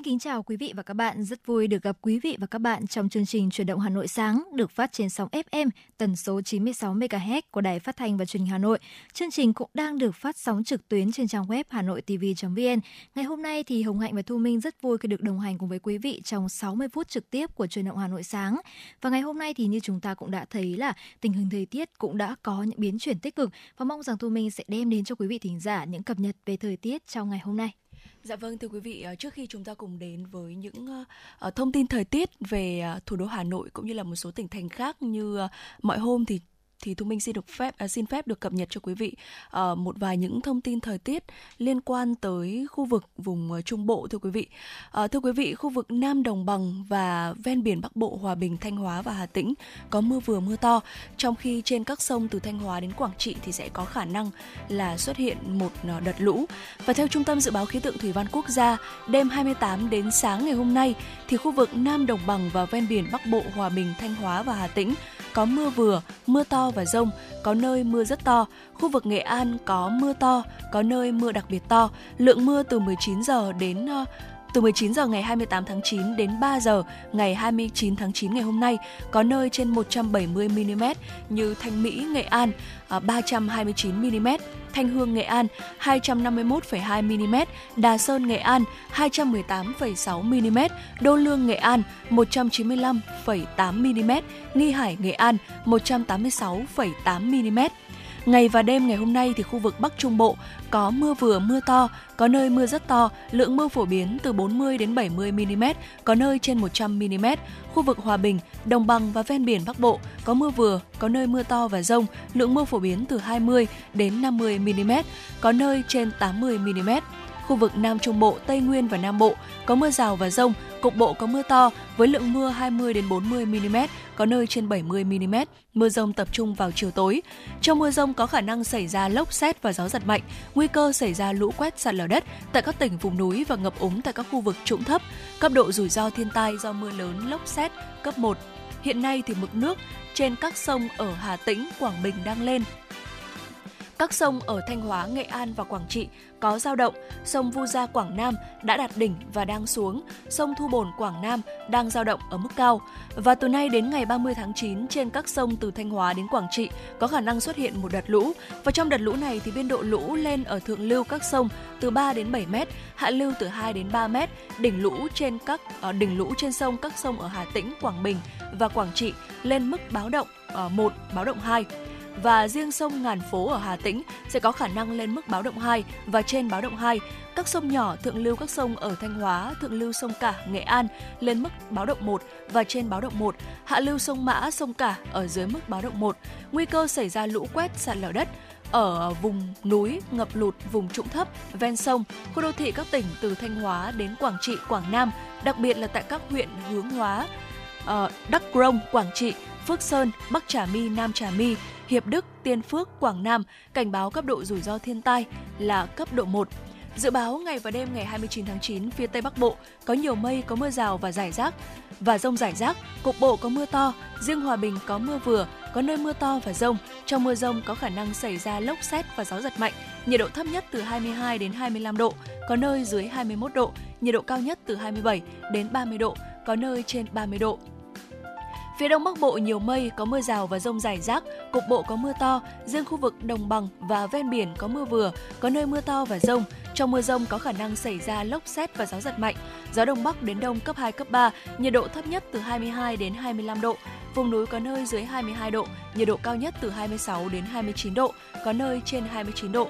Xin kính chào quý vị và các bạn, rất vui được gặp quý vị và các bạn trong chương trình Chuyển động Hà Nội sáng được phát trên sóng FM tần số 96 MHz của Đài Phát thanh và Truyền hình Hà Nội. Chương trình cũng đang được phát sóng trực tuyến trên trang web hanoitv.vn. Ngày hôm nay thì Hồng Hạnh và Thu Minh rất vui khi được đồng hành cùng với quý vị trong 60 phút trực tiếp của Chuyển động Hà Nội sáng. Và ngày hôm nay thì như chúng ta cũng đã thấy là tình hình thời tiết cũng đã có những biến chuyển tích cực và mong rằng Thu Minh sẽ đem đến cho quý vị thính giả những cập nhật về thời tiết trong ngày hôm nay. Dạ vâng thưa quý vị, ờ, trước khi chúng ta cùng đến với những ờ, ờ, thông tin thời tiết về thủ đô Hà Nội cũng như là một số tỉnh thành khác như mọi hôm thì thì thu minh xin được phép à, xin phép được cập nhật cho quý vị à, một vài những thông tin thời tiết liên quan tới khu vực vùng ờ, trung bộ thưa quý vị. À, thưa quý vị khu vực nam đồng bằng và ven biển bắc bộ hòa bình thanh hóa và hà tĩnh có mưa vừa mưa to. Trong khi trên các sông từ thanh hóa đến quảng trị thì sẽ có khả năng là xuất hiện một đợt lũ. Và theo trung tâm dự báo khí tượng thủy văn quốc gia đêm 28 đến sáng ngày hôm nay thì khu vực nam đồng bằng và ven biển bắc bộ hòa bình thanh hóa và hà tĩnh có mưa vừa, mưa to và rông, có nơi mưa rất to. Khu vực Nghệ An có mưa to, có nơi mưa đặc biệt to. Lượng mưa từ 19 giờ đến ờ, từ 19 giờ ngày 28 tháng 9 đến 3 giờ ngày 29 tháng 9 ngày hôm nay có nơi trên 170 mm như Thanh Mỹ, Nghệ An à, 329 mm, Thanh Hương Nghệ An 251,2 mm, Đà Sơn Nghệ An 218,6 mm, Đô Lương Nghệ An 195,8 mm, Nghi Hải Nghệ An 186,8 mm. Ngày và đêm ngày hôm nay thì khu vực Bắc Trung Bộ có mưa vừa mưa to, có nơi mưa rất to, lượng mưa phổ biến từ 40 đến 70 mm, có nơi trên 100 mm. Khu vực Hòa Bình, Đồng bằng và ven biển Bắc Bộ có mưa vừa, có nơi mưa to và rông, lượng mưa phổ biến từ 20 đến 50 mm, có nơi trên 80 mm. Khu vực Nam Trung Bộ, Tây Nguyên và Nam Bộ có mưa rào và rông, cục bộ có mưa to với lượng mưa 20 đến 40 mm, có nơi trên 70 mm. Mưa rông tập trung vào chiều tối. Trong mưa rông có khả năng xảy ra lốc xét và gió giật mạnh, nguy cơ xảy ra lũ quét sạt lở đất tại các tỉnh vùng núi và ngập úng tại các khu vực trũng thấp. Cấp độ rủi ro thiên tai do mưa lớn, lốc xét cấp 1. Hiện nay thì mực nước trên các sông ở Hà Tĩnh, Quảng Bình đang lên, các sông ở Thanh Hóa, Nghệ An và Quảng Trị có dao động, sông Vu Gia Quảng Nam đã đạt đỉnh và đang xuống, sông Thu Bồn Quảng Nam đang dao động ở mức cao. Và từ nay đến ngày 30 tháng 9 trên các sông từ Thanh Hóa đến Quảng Trị có khả năng xuất hiện một đợt lũ. Và trong đợt lũ này thì biên độ lũ lên ở thượng lưu các sông từ 3 đến 7 m, hạ lưu từ 2 đến 3 m, đỉnh lũ trên các uh, đỉnh lũ trên sông các sông ở Hà Tĩnh, Quảng Bình và Quảng Trị lên mức báo động ờ, uh, 1, báo động 2 và riêng sông Ngàn Phố ở Hà Tĩnh sẽ có khả năng lên mức báo động 2 và trên báo động 2. Các sông nhỏ thượng lưu các sông ở Thanh Hóa, thượng lưu sông Cả, Nghệ An lên mức báo động 1 và trên báo động 1. Hạ lưu sông Mã, sông Cả ở dưới mức báo động 1. Nguy cơ xảy ra lũ quét, sạt lở đất ở vùng núi, ngập lụt, vùng trũng thấp, ven sông, khu đô thị các tỉnh từ Thanh Hóa đến Quảng Trị, Quảng Nam, đặc biệt là tại các huyện Hướng Hóa, ờ, Đắk Rông, Quảng Trị, Phước Sơn, Bắc Trà My, Nam Trà My, Hiệp Đức, Tiên Phước, Quảng Nam cảnh báo cấp độ rủi ro thiên tai là cấp độ 1. Dự báo ngày và đêm ngày 29 tháng 9, phía Tây Bắc Bộ có nhiều mây, có mưa rào và rải rác và rông rải rác, cục bộ có mưa to, riêng Hòa Bình có mưa vừa, có nơi mưa to và rông. Trong mưa rông có khả năng xảy ra lốc xét và gió giật mạnh, nhiệt độ thấp nhất từ 22 đến 25 độ, có nơi dưới 21 độ, nhiệt độ cao nhất từ 27 đến 30 độ, có nơi trên 30 độ. Phía đông bắc bộ nhiều mây, có mưa rào và rông rải rác, cục bộ có mưa to, riêng khu vực đồng bằng và ven biển có mưa vừa, có nơi mưa to và rông. Trong mưa rông có khả năng xảy ra lốc xét và gió giật mạnh. Gió đông bắc đến đông cấp 2, cấp 3, nhiệt độ thấp nhất từ 22 đến 25 độ. Vùng núi có nơi dưới 22 độ, nhiệt độ cao nhất từ 26 đến 29 độ, có nơi trên 29 độ.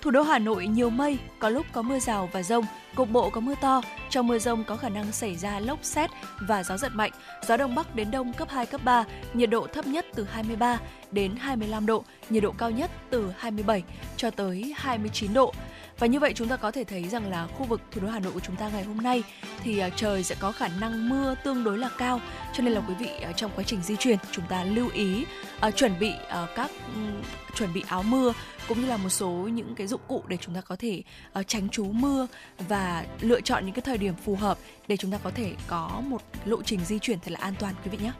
Thủ đô Hà Nội nhiều mây, có lúc có mưa rào và rông, cục bộ có mưa to. Trong mưa rông có khả năng xảy ra lốc xét và gió giật mạnh. Gió đông bắc đến đông cấp 2, cấp 3, nhiệt độ thấp nhất từ 23 đến 25 độ, nhiệt độ cao nhất từ 27 cho tới 29 độ. Và như vậy chúng ta có thể thấy rằng là khu vực thủ đô Hà Nội của chúng ta ngày hôm nay thì à, trời sẽ có khả năng mưa tương đối là cao. Cho nên là quý vị à, trong quá trình di chuyển chúng ta lưu ý uh, chuẩn bị uh, các um, chuẩn bị áo mưa cũng như là một số những cái dụng cụ để chúng ta có thể uh, tránh trú mưa và lựa chọn những cái thời điểm phù hợp để chúng ta có thể có một lộ trình di chuyển thật là an toàn quý vị nhé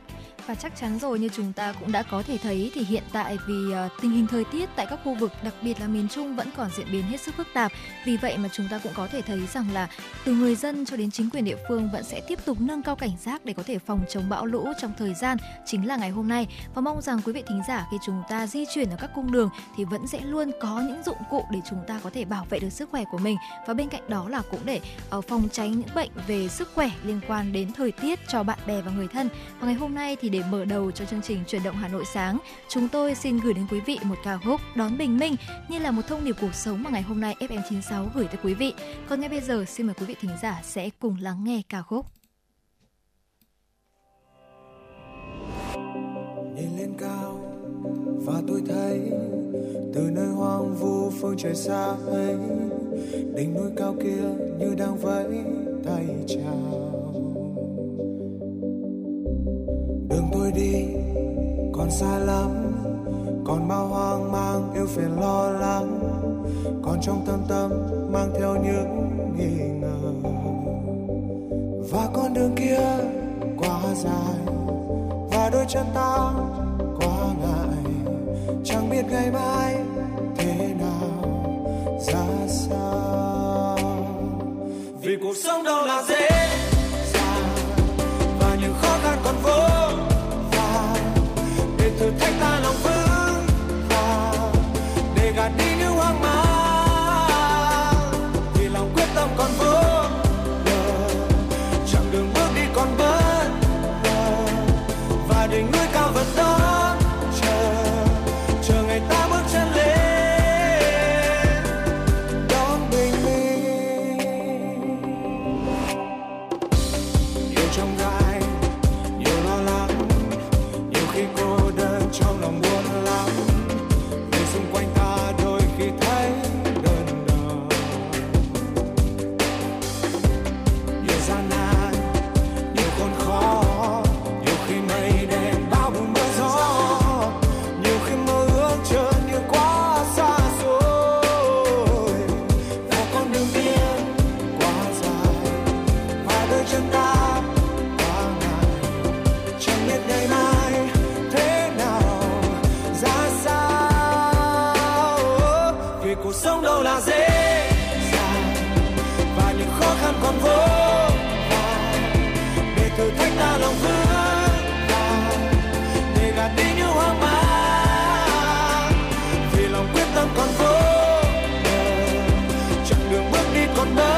và chắc chắn rồi như chúng ta cũng đã có thể thấy thì hiện tại vì uh, tình hình thời tiết tại các khu vực đặc biệt là miền Trung vẫn còn diễn biến hết sức phức tạp. Vì vậy mà chúng ta cũng có thể thấy rằng là từ người dân cho đến chính quyền địa phương vẫn sẽ tiếp tục nâng cao cảnh giác để có thể phòng chống bão lũ trong thời gian chính là ngày hôm nay và mong rằng quý vị thính giả khi chúng ta di chuyển ở các cung đường thì vẫn sẽ luôn có những dụng cụ để chúng ta có thể bảo vệ được sức khỏe của mình và bên cạnh đó là cũng để uh, phòng tránh những bệnh về sức khỏe liên quan đến thời tiết cho bạn bè và người thân. Và ngày hôm nay thì để mở đầu cho chương trình chuyển động Hà Nội sáng, chúng tôi xin gửi đến quý vị một ca khúc đón bình minh như là một thông điệp cuộc sống mà ngày hôm nay FM96 gửi tới quý vị. Còn ngay bây giờ xin mời quý vị thính giả sẽ cùng lắng nghe ca khúc. Nhìn lên cao và tôi thấy từ nơi hoang vu phương trời xa ấy đỉnh núi cao kia như đang vẫy tay chào tôi đi. Còn xa lắm, còn bao hoang mang, yêu phiền lo lắng. Còn trong tâm tâm, mang theo những nghi ngờ. Và con đường kia quá dài, và đôi chân ta quá ngại. Chẳng biết ngày mai thế nào, ra sao. Vì cuộc sống đâu là dễ để thử thách ta thử thách ta lòng vững vàng để gạt đi những hoang mang. Vì lòng quyết tâm còn vô bờ. Chặng đường bước đi còn bất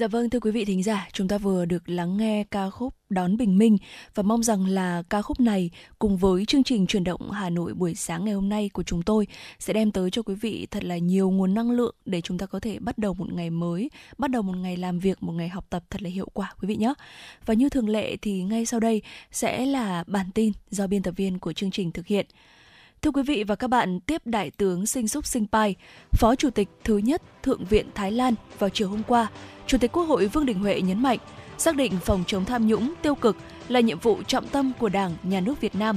Dạ vâng thưa quý vị thính giả, chúng ta vừa được lắng nghe ca khúc Đón Bình Minh và mong rằng là ca khúc này cùng với chương trình chuyển động Hà Nội buổi sáng ngày hôm nay của chúng tôi sẽ đem tới cho quý vị thật là nhiều nguồn năng lượng để chúng ta có thể bắt đầu một ngày mới, bắt đầu một ngày làm việc, một ngày học tập thật là hiệu quả quý vị nhé. Và như thường lệ thì ngay sau đây sẽ là bản tin do biên tập viên của chương trình thực hiện. Thưa quý vị và các bạn, tiếp Đại tướng Sinh Súc Sinh Pai, Phó Chủ tịch thứ nhất Thượng viện Thái Lan vào chiều hôm qua, Chủ tịch Quốc hội Vương Đình Huệ nhấn mạnh, xác định phòng chống tham nhũng tiêu cực là nhiệm vụ trọng tâm của Đảng, Nhà nước Việt Nam.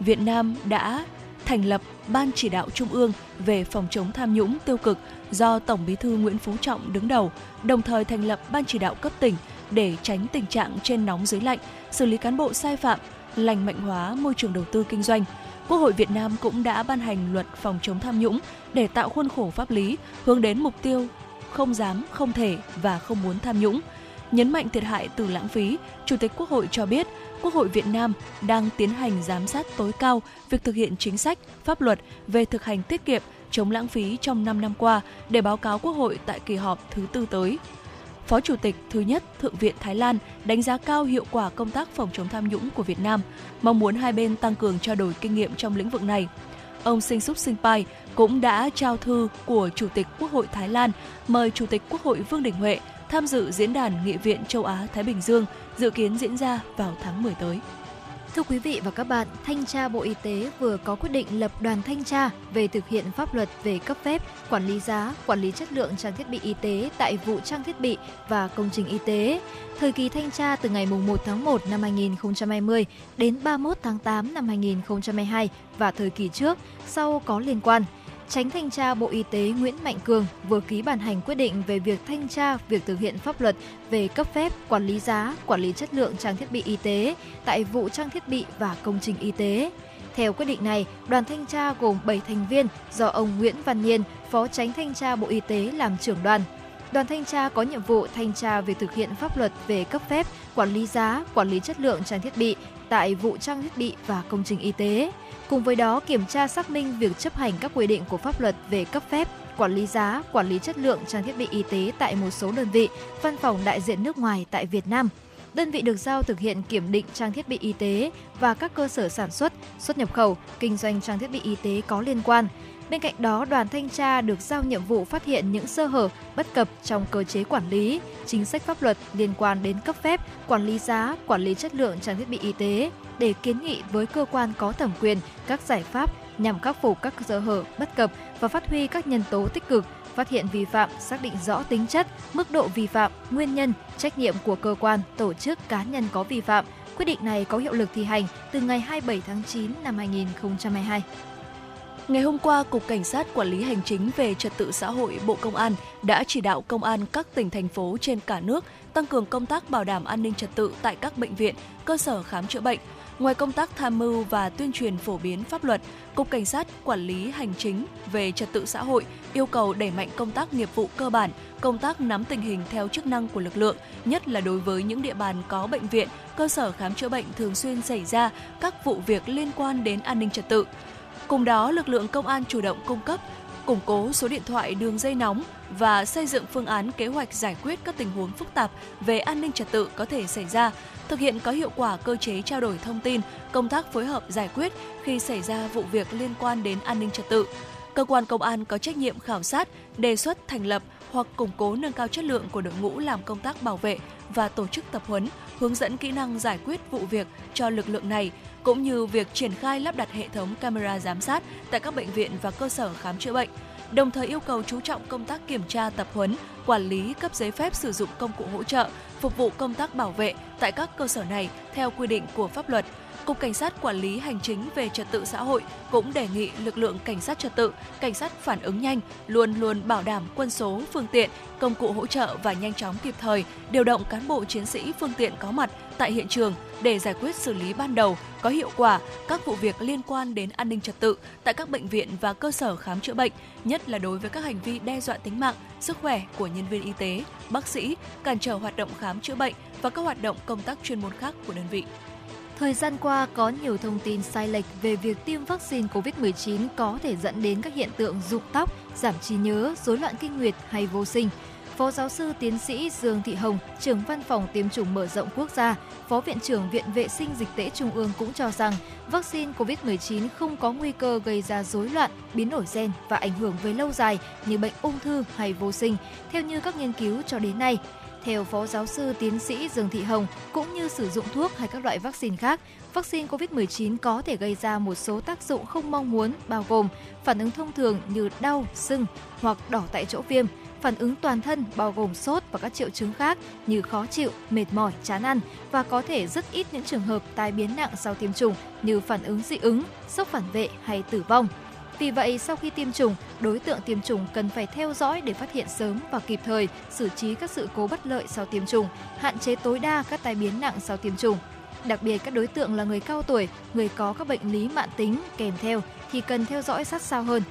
Việt Nam đã thành lập Ban chỉ đạo Trung ương về phòng chống tham nhũng tiêu cực do Tổng Bí thư Nguyễn Phú Trọng đứng đầu, đồng thời thành lập Ban chỉ đạo cấp tỉnh để tránh tình trạng trên nóng dưới lạnh, xử lý cán bộ sai phạm, lành mạnh hóa môi trường đầu tư kinh doanh. Quốc hội Việt Nam cũng đã ban hành luật phòng chống tham nhũng để tạo khuôn khổ pháp lý hướng đến mục tiêu không dám, không thể và không muốn tham nhũng. Nhấn mạnh thiệt hại từ lãng phí, Chủ tịch Quốc hội cho biết Quốc hội Việt Nam đang tiến hành giám sát tối cao việc thực hiện chính sách, pháp luật về thực hành tiết kiệm, chống lãng phí trong 5 năm qua để báo cáo Quốc hội tại kỳ họp thứ tư tới. Phó Chủ tịch thứ nhất Thượng viện Thái Lan đánh giá cao hiệu quả công tác phòng chống tham nhũng của Việt Nam, mong muốn hai bên tăng cường trao đổi kinh nghiệm trong lĩnh vực này. Ông Sinh Súc Sinh Pai cũng đã trao thư của Chủ tịch Quốc hội Thái Lan, mời Chủ tịch Quốc hội Vương Đình Huệ tham dự diễn đàn Nghị viện châu Á Thái Bình Dương dự kiến diễn ra vào tháng 10 tới. Thưa quý vị và các bạn, Thanh tra Bộ Y tế vừa có quyết định lập đoàn thanh tra về thực hiện pháp luật về cấp phép, quản lý giá, quản lý chất lượng trang thiết bị y tế tại vụ trang thiết bị và công trình y tế. Thời kỳ thanh tra từ ngày 1 tháng 1 năm 2020 đến 31 tháng 8 năm 2022 và thời kỳ trước sau có liên quan. Tránh thanh tra Bộ Y tế Nguyễn Mạnh Cường vừa ký ban hành quyết định về việc thanh tra việc thực hiện pháp luật về cấp phép, quản lý giá, quản lý chất lượng trang thiết bị y tế tại vụ trang thiết bị và công trình y tế. Theo quyết định này, đoàn thanh tra gồm 7 thành viên do ông Nguyễn Văn Nhiên, Phó Tránh Thanh tra Bộ Y tế làm trưởng đoàn. Đoàn thanh tra có nhiệm vụ thanh tra việc thực hiện pháp luật về cấp phép, quản lý giá, quản lý chất lượng trang thiết bị tại vụ trang thiết bị và công trình y tế. Cùng với đó, kiểm tra xác minh việc chấp hành các quy định của pháp luật về cấp phép, quản lý giá, quản lý chất lượng trang thiết bị y tế tại một số đơn vị, văn phòng đại diện nước ngoài tại Việt Nam. Đơn vị được giao thực hiện kiểm định trang thiết bị y tế và các cơ sở sản xuất, xuất nhập khẩu, kinh doanh trang thiết bị y tế có liên quan. Bên cạnh đó, đoàn thanh tra được giao nhiệm vụ phát hiện những sơ hở, bất cập trong cơ chế quản lý, chính sách pháp luật liên quan đến cấp phép, quản lý giá, quản lý chất lượng trang thiết bị y tế để kiến nghị với cơ quan có thẩm quyền các giải pháp nhằm khắc phục các sơ hở, bất cập và phát huy các nhân tố tích cực, phát hiện vi phạm, xác định rõ tính chất, mức độ vi phạm, nguyên nhân, trách nhiệm của cơ quan, tổ chức, cá nhân có vi phạm. Quyết định này có hiệu lực thi hành từ ngày 27 tháng 9 năm 2022. Ngày hôm qua, Cục Cảnh sát Quản lý Hành chính về Trật tự xã hội Bộ Công an đã chỉ đạo công an các tỉnh thành phố trên cả nước tăng cường công tác bảo đảm an ninh trật tự tại các bệnh viện, cơ sở khám chữa bệnh. Ngoài công tác tham mưu và tuyên truyền phổ biến pháp luật, Cục Cảnh sát Quản lý Hành chính về Trật tự xã hội yêu cầu đẩy mạnh công tác nghiệp vụ cơ bản, công tác nắm tình hình theo chức năng của lực lượng, nhất là đối với những địa bàn có bệnh viện, cơ sở khám chữa bệnh thường xuyên xảy ra các vụ việc liên quan đến an ninh trật tự. Cùng đó, lực lượng công an chủ động cung cấp, củng cố số điện thoại đường dây nóng và xây dựng phương án kế hoạch giải quyết các tình huống phức tạp về an ninh trật tự có thể xảy ra, thực hiện có hiệu quả cơ chế trao đổi thông tin, công tác phối hợp giải quyết khi xảy ra vụ việc liên quan đến an ninh trật tự. Cơ quan công an có trách nhiệm khảo sát, đề xuất thành lập hoặc củng cố nâng cao chất lượng của đội ngũ làm công tác bảo vệ và tổ chức tập huấn, hướng dẫn kỹ năng giải quyết vụ việc cho lực lượng này, cũng như việc triển khai lắp đặt hệ thống camera giám sát tại các bệnh viện và cơ sở khám chữa bệnh. Đồng thời yêu cầu chú trọng công tác kiểm tra tập huấn, quản lý cấp giấy phép sử dụng công cụ hỗ trợ, phục vụ công tác bảo vệ tại các cơ sở này theo quy định của pháp luật – Cục Cảnh sát Quản lý Hành chính về Trật tự xã hội cũng đề nghị lực lượng cảnh sát trật tự, cảnh sát phản ứng nhanh luôn luôn bảo đảm quân số, phương tiện, công cụ hỗ trợ và nhanh chóng kịp thời điều động cán bộ chiến sĩ phương tiện có mặt tại hiện trường để giải quyết xử lý ban đầu có hiệu quả các vụ việc liên quan đến an ninh trật tự tại các bệnh viện và cơ sở khám chữa bệnh, nhất là đối với các hành vi đe dọa tính mạng, sức khỏe của nhân viên y tế, bác sĩ, cản trở hoạt động khám chữa bệnh và các hoạt động công tác chuyên môn khác của đơn vị. Thời gian qua có nhiều thông tin sai lệch về việc tiêm vaccine COVID-19 có thể dẫn đến các hiện tượng rụng tóc, giảm trí nhớ, rối loạn kinh nguyệt hay vô sinh. Phó giáo sư tiến sĩ Dương Thị Hồng, trưởng văn phòng tiêm chủng mở rộng quốc gia, Phó Viện trưởng Viện Vệ sinh Dịch tễ Trung ương cũng cho rằng vaccine COVID-19 không có nguy cơ gây ra rối loạn, biến đổi gen và ảnh hưởng về lâu dài như bệnh ung thư hay vô sinh, theo như các nghiên cứu cho đến nay. Theo Phó Giáo sư Tiến sĩ Dương Thị Hồng, cũng như sử dụng thuốc hay các loại vaccine khác, vaccine COVID-19 có thể gây ra một số tác dụng không mong muốn bao gồm phản ứng thông thường như đau, sưng hoặc đỏ tại chỗ viêm, phản ứng toàn thân bao gồm sốt và các triệu chứng khác như khó chịu, mệt mỏi, chán ăn và có thể rất ít những trường hợp tai biến nặng sau tiêm chủng như phản ứng dị ứng, sốc phản vệ hay tử vong. Vì vậy, sau khi tiêm chủng, đối tượng tiêm chủng cần phải theo dõi để phát hiện sớm và kịp thời, xử trí các sự cố bất lợi sau tiêm chủng, hạn chế tối đa các tai biến nặng sau tiêm chủng. Đặc biệt các đối tượng là người cao tuổi, người có các bệnh lý mãn tính kèm theo thì cần theo dõi sát sao hơn.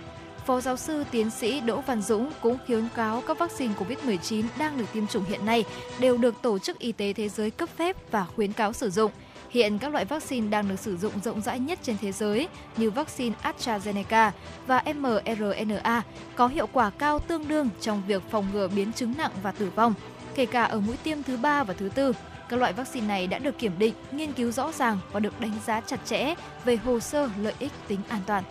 Phó giáo sư tiến sĩ Đỗ Văn Dũng cũng khuyến cáo các vaccine COVID-19 đang được tiêm chủng hiện nay đều được Tổ chức Y tế Thế giới cấp phép và khuyến cáo sử dụng. Hiện các loại vaccine đang được sử dụng rộng rãi nhất trên thế giới như vaccine AstraZeneca và mRNA có hiệu quả cao tương đương trong việc phòng ngừa biến chứng nặng và tử vong, kể cả ở mũi tiêm thứ ba và thứ tư. Các loại vaccine này đã được kiểm định, nghiên cứu rõ ràng và được đánh giá chặt chẽ về hồ sơ lợi ích tính an toàn.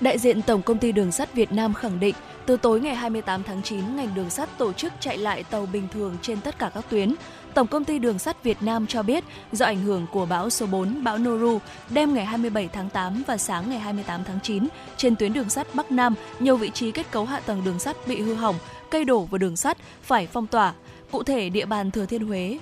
Đại diện Tổng công ty Đường sắt Việt Nam khẳng định, từ tối ngày 28 tháng 9, ngành đường sắt tổ chức chạy lại tàu bình thường trên tất cả các tuyến. Tổng công ty Đường sắt Việt Nam cho biết, do ảnh hưởng của bão số 4, bão Noru, đêm ngày 27 tháng 8 và sáng ngày 28 tháng 9, trên tuyến đường sắt Bắc Nam, nhiều vị trí kết cấu hạ tầng đường sắt bị hư hỏng, cây đổ vào đường sắt phải phong tỏa. Cụ thể, địa bàn Thừa Thiên Huế,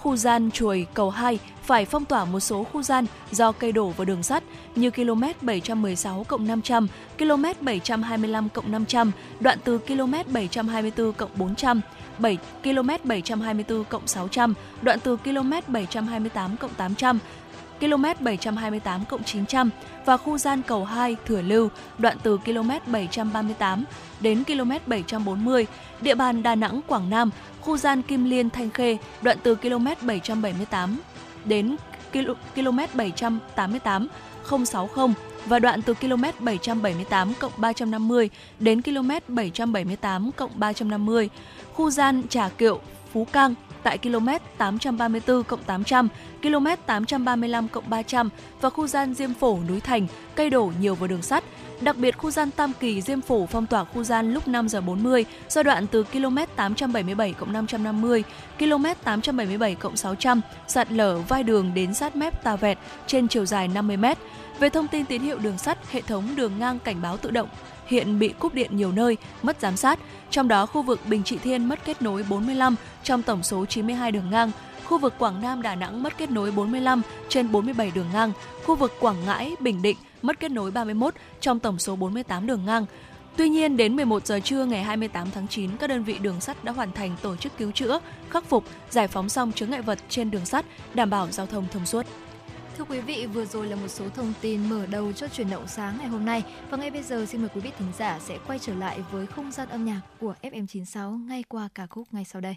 khu gian chuồi cầu 2 phải phong tỏa một số khu gian do cây đổ vào đường sắt như km 716 500, km 725 500, đoạn từ km 724 400, 7 km 724 600, đoạn từ km 728 800, km 728 900 và khu gian cầu 2 Thừa Lưu, đoạn từ km 738 đến km 740, địa bàn Đà Nẵng Quảng Nam, khu gian Kim Liên Thanh Khê, đoạn từ km 778 đến km 788 060 và đoạn từ km 778 cộng 350 đến km 778 cộng 350, khu gian Trà Kiệu, Phú Cang, tại km 834 800, km 835 300 và khu gian Diêm Phổ núi Thành, cây đổ nhiều vào đường sắt. Đặc biệt khu gian Tam Kỳ Diêm Phổ phong tỏa khu gian lúc 5 giờ 40, giai đoạn từ km 877 550, km 877 600, sạt lở vai đường đến sát mép Tà Vẹt trên chiều dài 50 m. Về thông tin tín hiệu đường sắt, hệ thống đường ngang cảnh báo tự động hiện bị cúp điện nhiều nơi, mất giám sát. Trong đó, khu vực Bình Trị Thiên mất kết nối 45 trong tổng số 92 đường ngang, khu vực Quảng Nam Đà Nẵng mất kết nối 45 trên 47 đường ngang, khu vực Quảng Ngãi Bình Định mất kết nối 31 trong tổng số 48 đường ngang. Tuy nhiên, đến 11 giờ trưa ngày 28 tháng 9, các đơn vị đường sắt đã hoàn thành tổ chức cứu chữa, khắc phục, giải phóng xong chướng ngại vật trên đường sắt, đảm bảo giao thông thông suốt. Thưa quý vị, vừa rồi là một số thông tin mở đầu cho truyền động sáng ngày hôm nay. Và ngay bây giờ xin mời quý vị thính giả sẽ quay trở lại với không gian âm nhạc của FM96 ngay qua ca khúc ngay sau đây.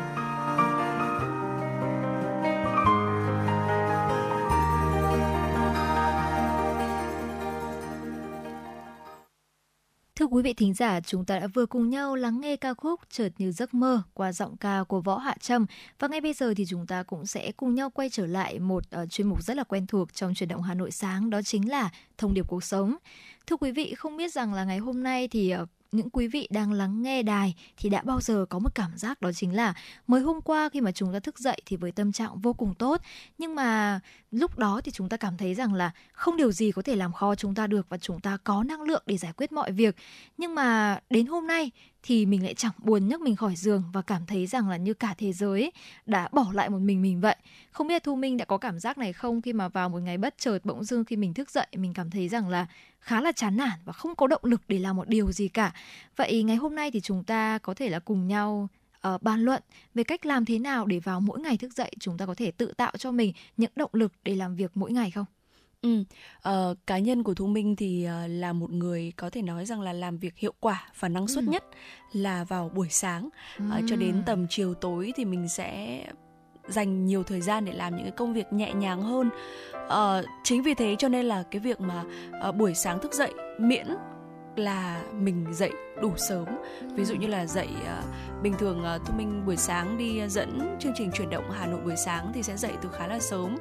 quý vị thính giả, chúng ta đã vừa cùng nhau lắng nghe ca khúc Chợt như giấc mơ qua giọng ca của Võ Hạ Trâm và ngay bây giờ thì chúng ta cũng sẽ cùng nhau quay trở lại một uh, chuyên mục rất là quen thuộc trong truyền động Hà Nội sáng đó chính là thông điệp cuộc sống. Thưa quý vị, không biết rằng là ngày hôm nay thì uh, những quý vị đang lắng nghe đài thì đã bao giờ có một cảm giác đó chính là mới hôm qua khi mà chúng ta thức dậy thì với tâm trạng vô cùng tốt. Nhưng mà lúc đó thì chúng ta cảm thấy rằng là không điều gì có thể làm khó chúng ta được và chúng ta có năng lượng để giải quyết mọi việc. Nhưng mà đến hôm nay thì mình lại chẳng buồn nhấc mình khỏi giường và cảm thấy rằng là như cả thế giới đã bỏ lại một mình mình vậy. Không biết Thu Minh đã có cảm giác này không khi mà vào một ngày bất chợt bỗng dưng khi mình thức dậy mình cảm thấy rằng là khá là chán nản và không có động lực để làm một điều gì cả. Vậy ngày hôm nay thì chúng ta có thể là cùng nhau uh, bàn luận về cách làm thế nào để vào mỗi ngày thức dậy chúng ta có thể tự tạo cho mình những động lực để làm việc mỗi ngày không? Ừ, uh, cá nhân của Thu Minh thì uh, là một người có thể nói rằng là làm việc hiệu quả và năng suất ừ. nhất là vào buổi sáng ừ. uh, cho đến tầm chiều tối thì mình sẽ dành nhiều thời gian để làm những cái công việc nhẹ nhàng hơn. Uh, chính vì thế cho nên là cái việc mà uh, buổi sáng thức dậy miễn là mình dậy đủ sớm ví dụ như là dậy uh, bình thường uh, thu minh buổi sáng đi dẫn chương trình chuyển động hà nội buổi sáng thì sẽ dậy từ khá là sớm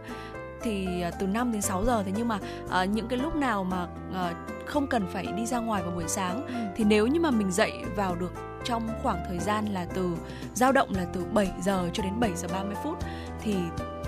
thì à, từ 5 đến 6 giờ thế nhưng mà uh, những cái lúc nào mà uh, không cần phải đi ra ngoài vào buổi sáng ừ. thì nếu như mà mình dậy vào được trong khoảng thời gian là từ dao động là từ 7 giờ cho đến 7 giờ 30 phút thì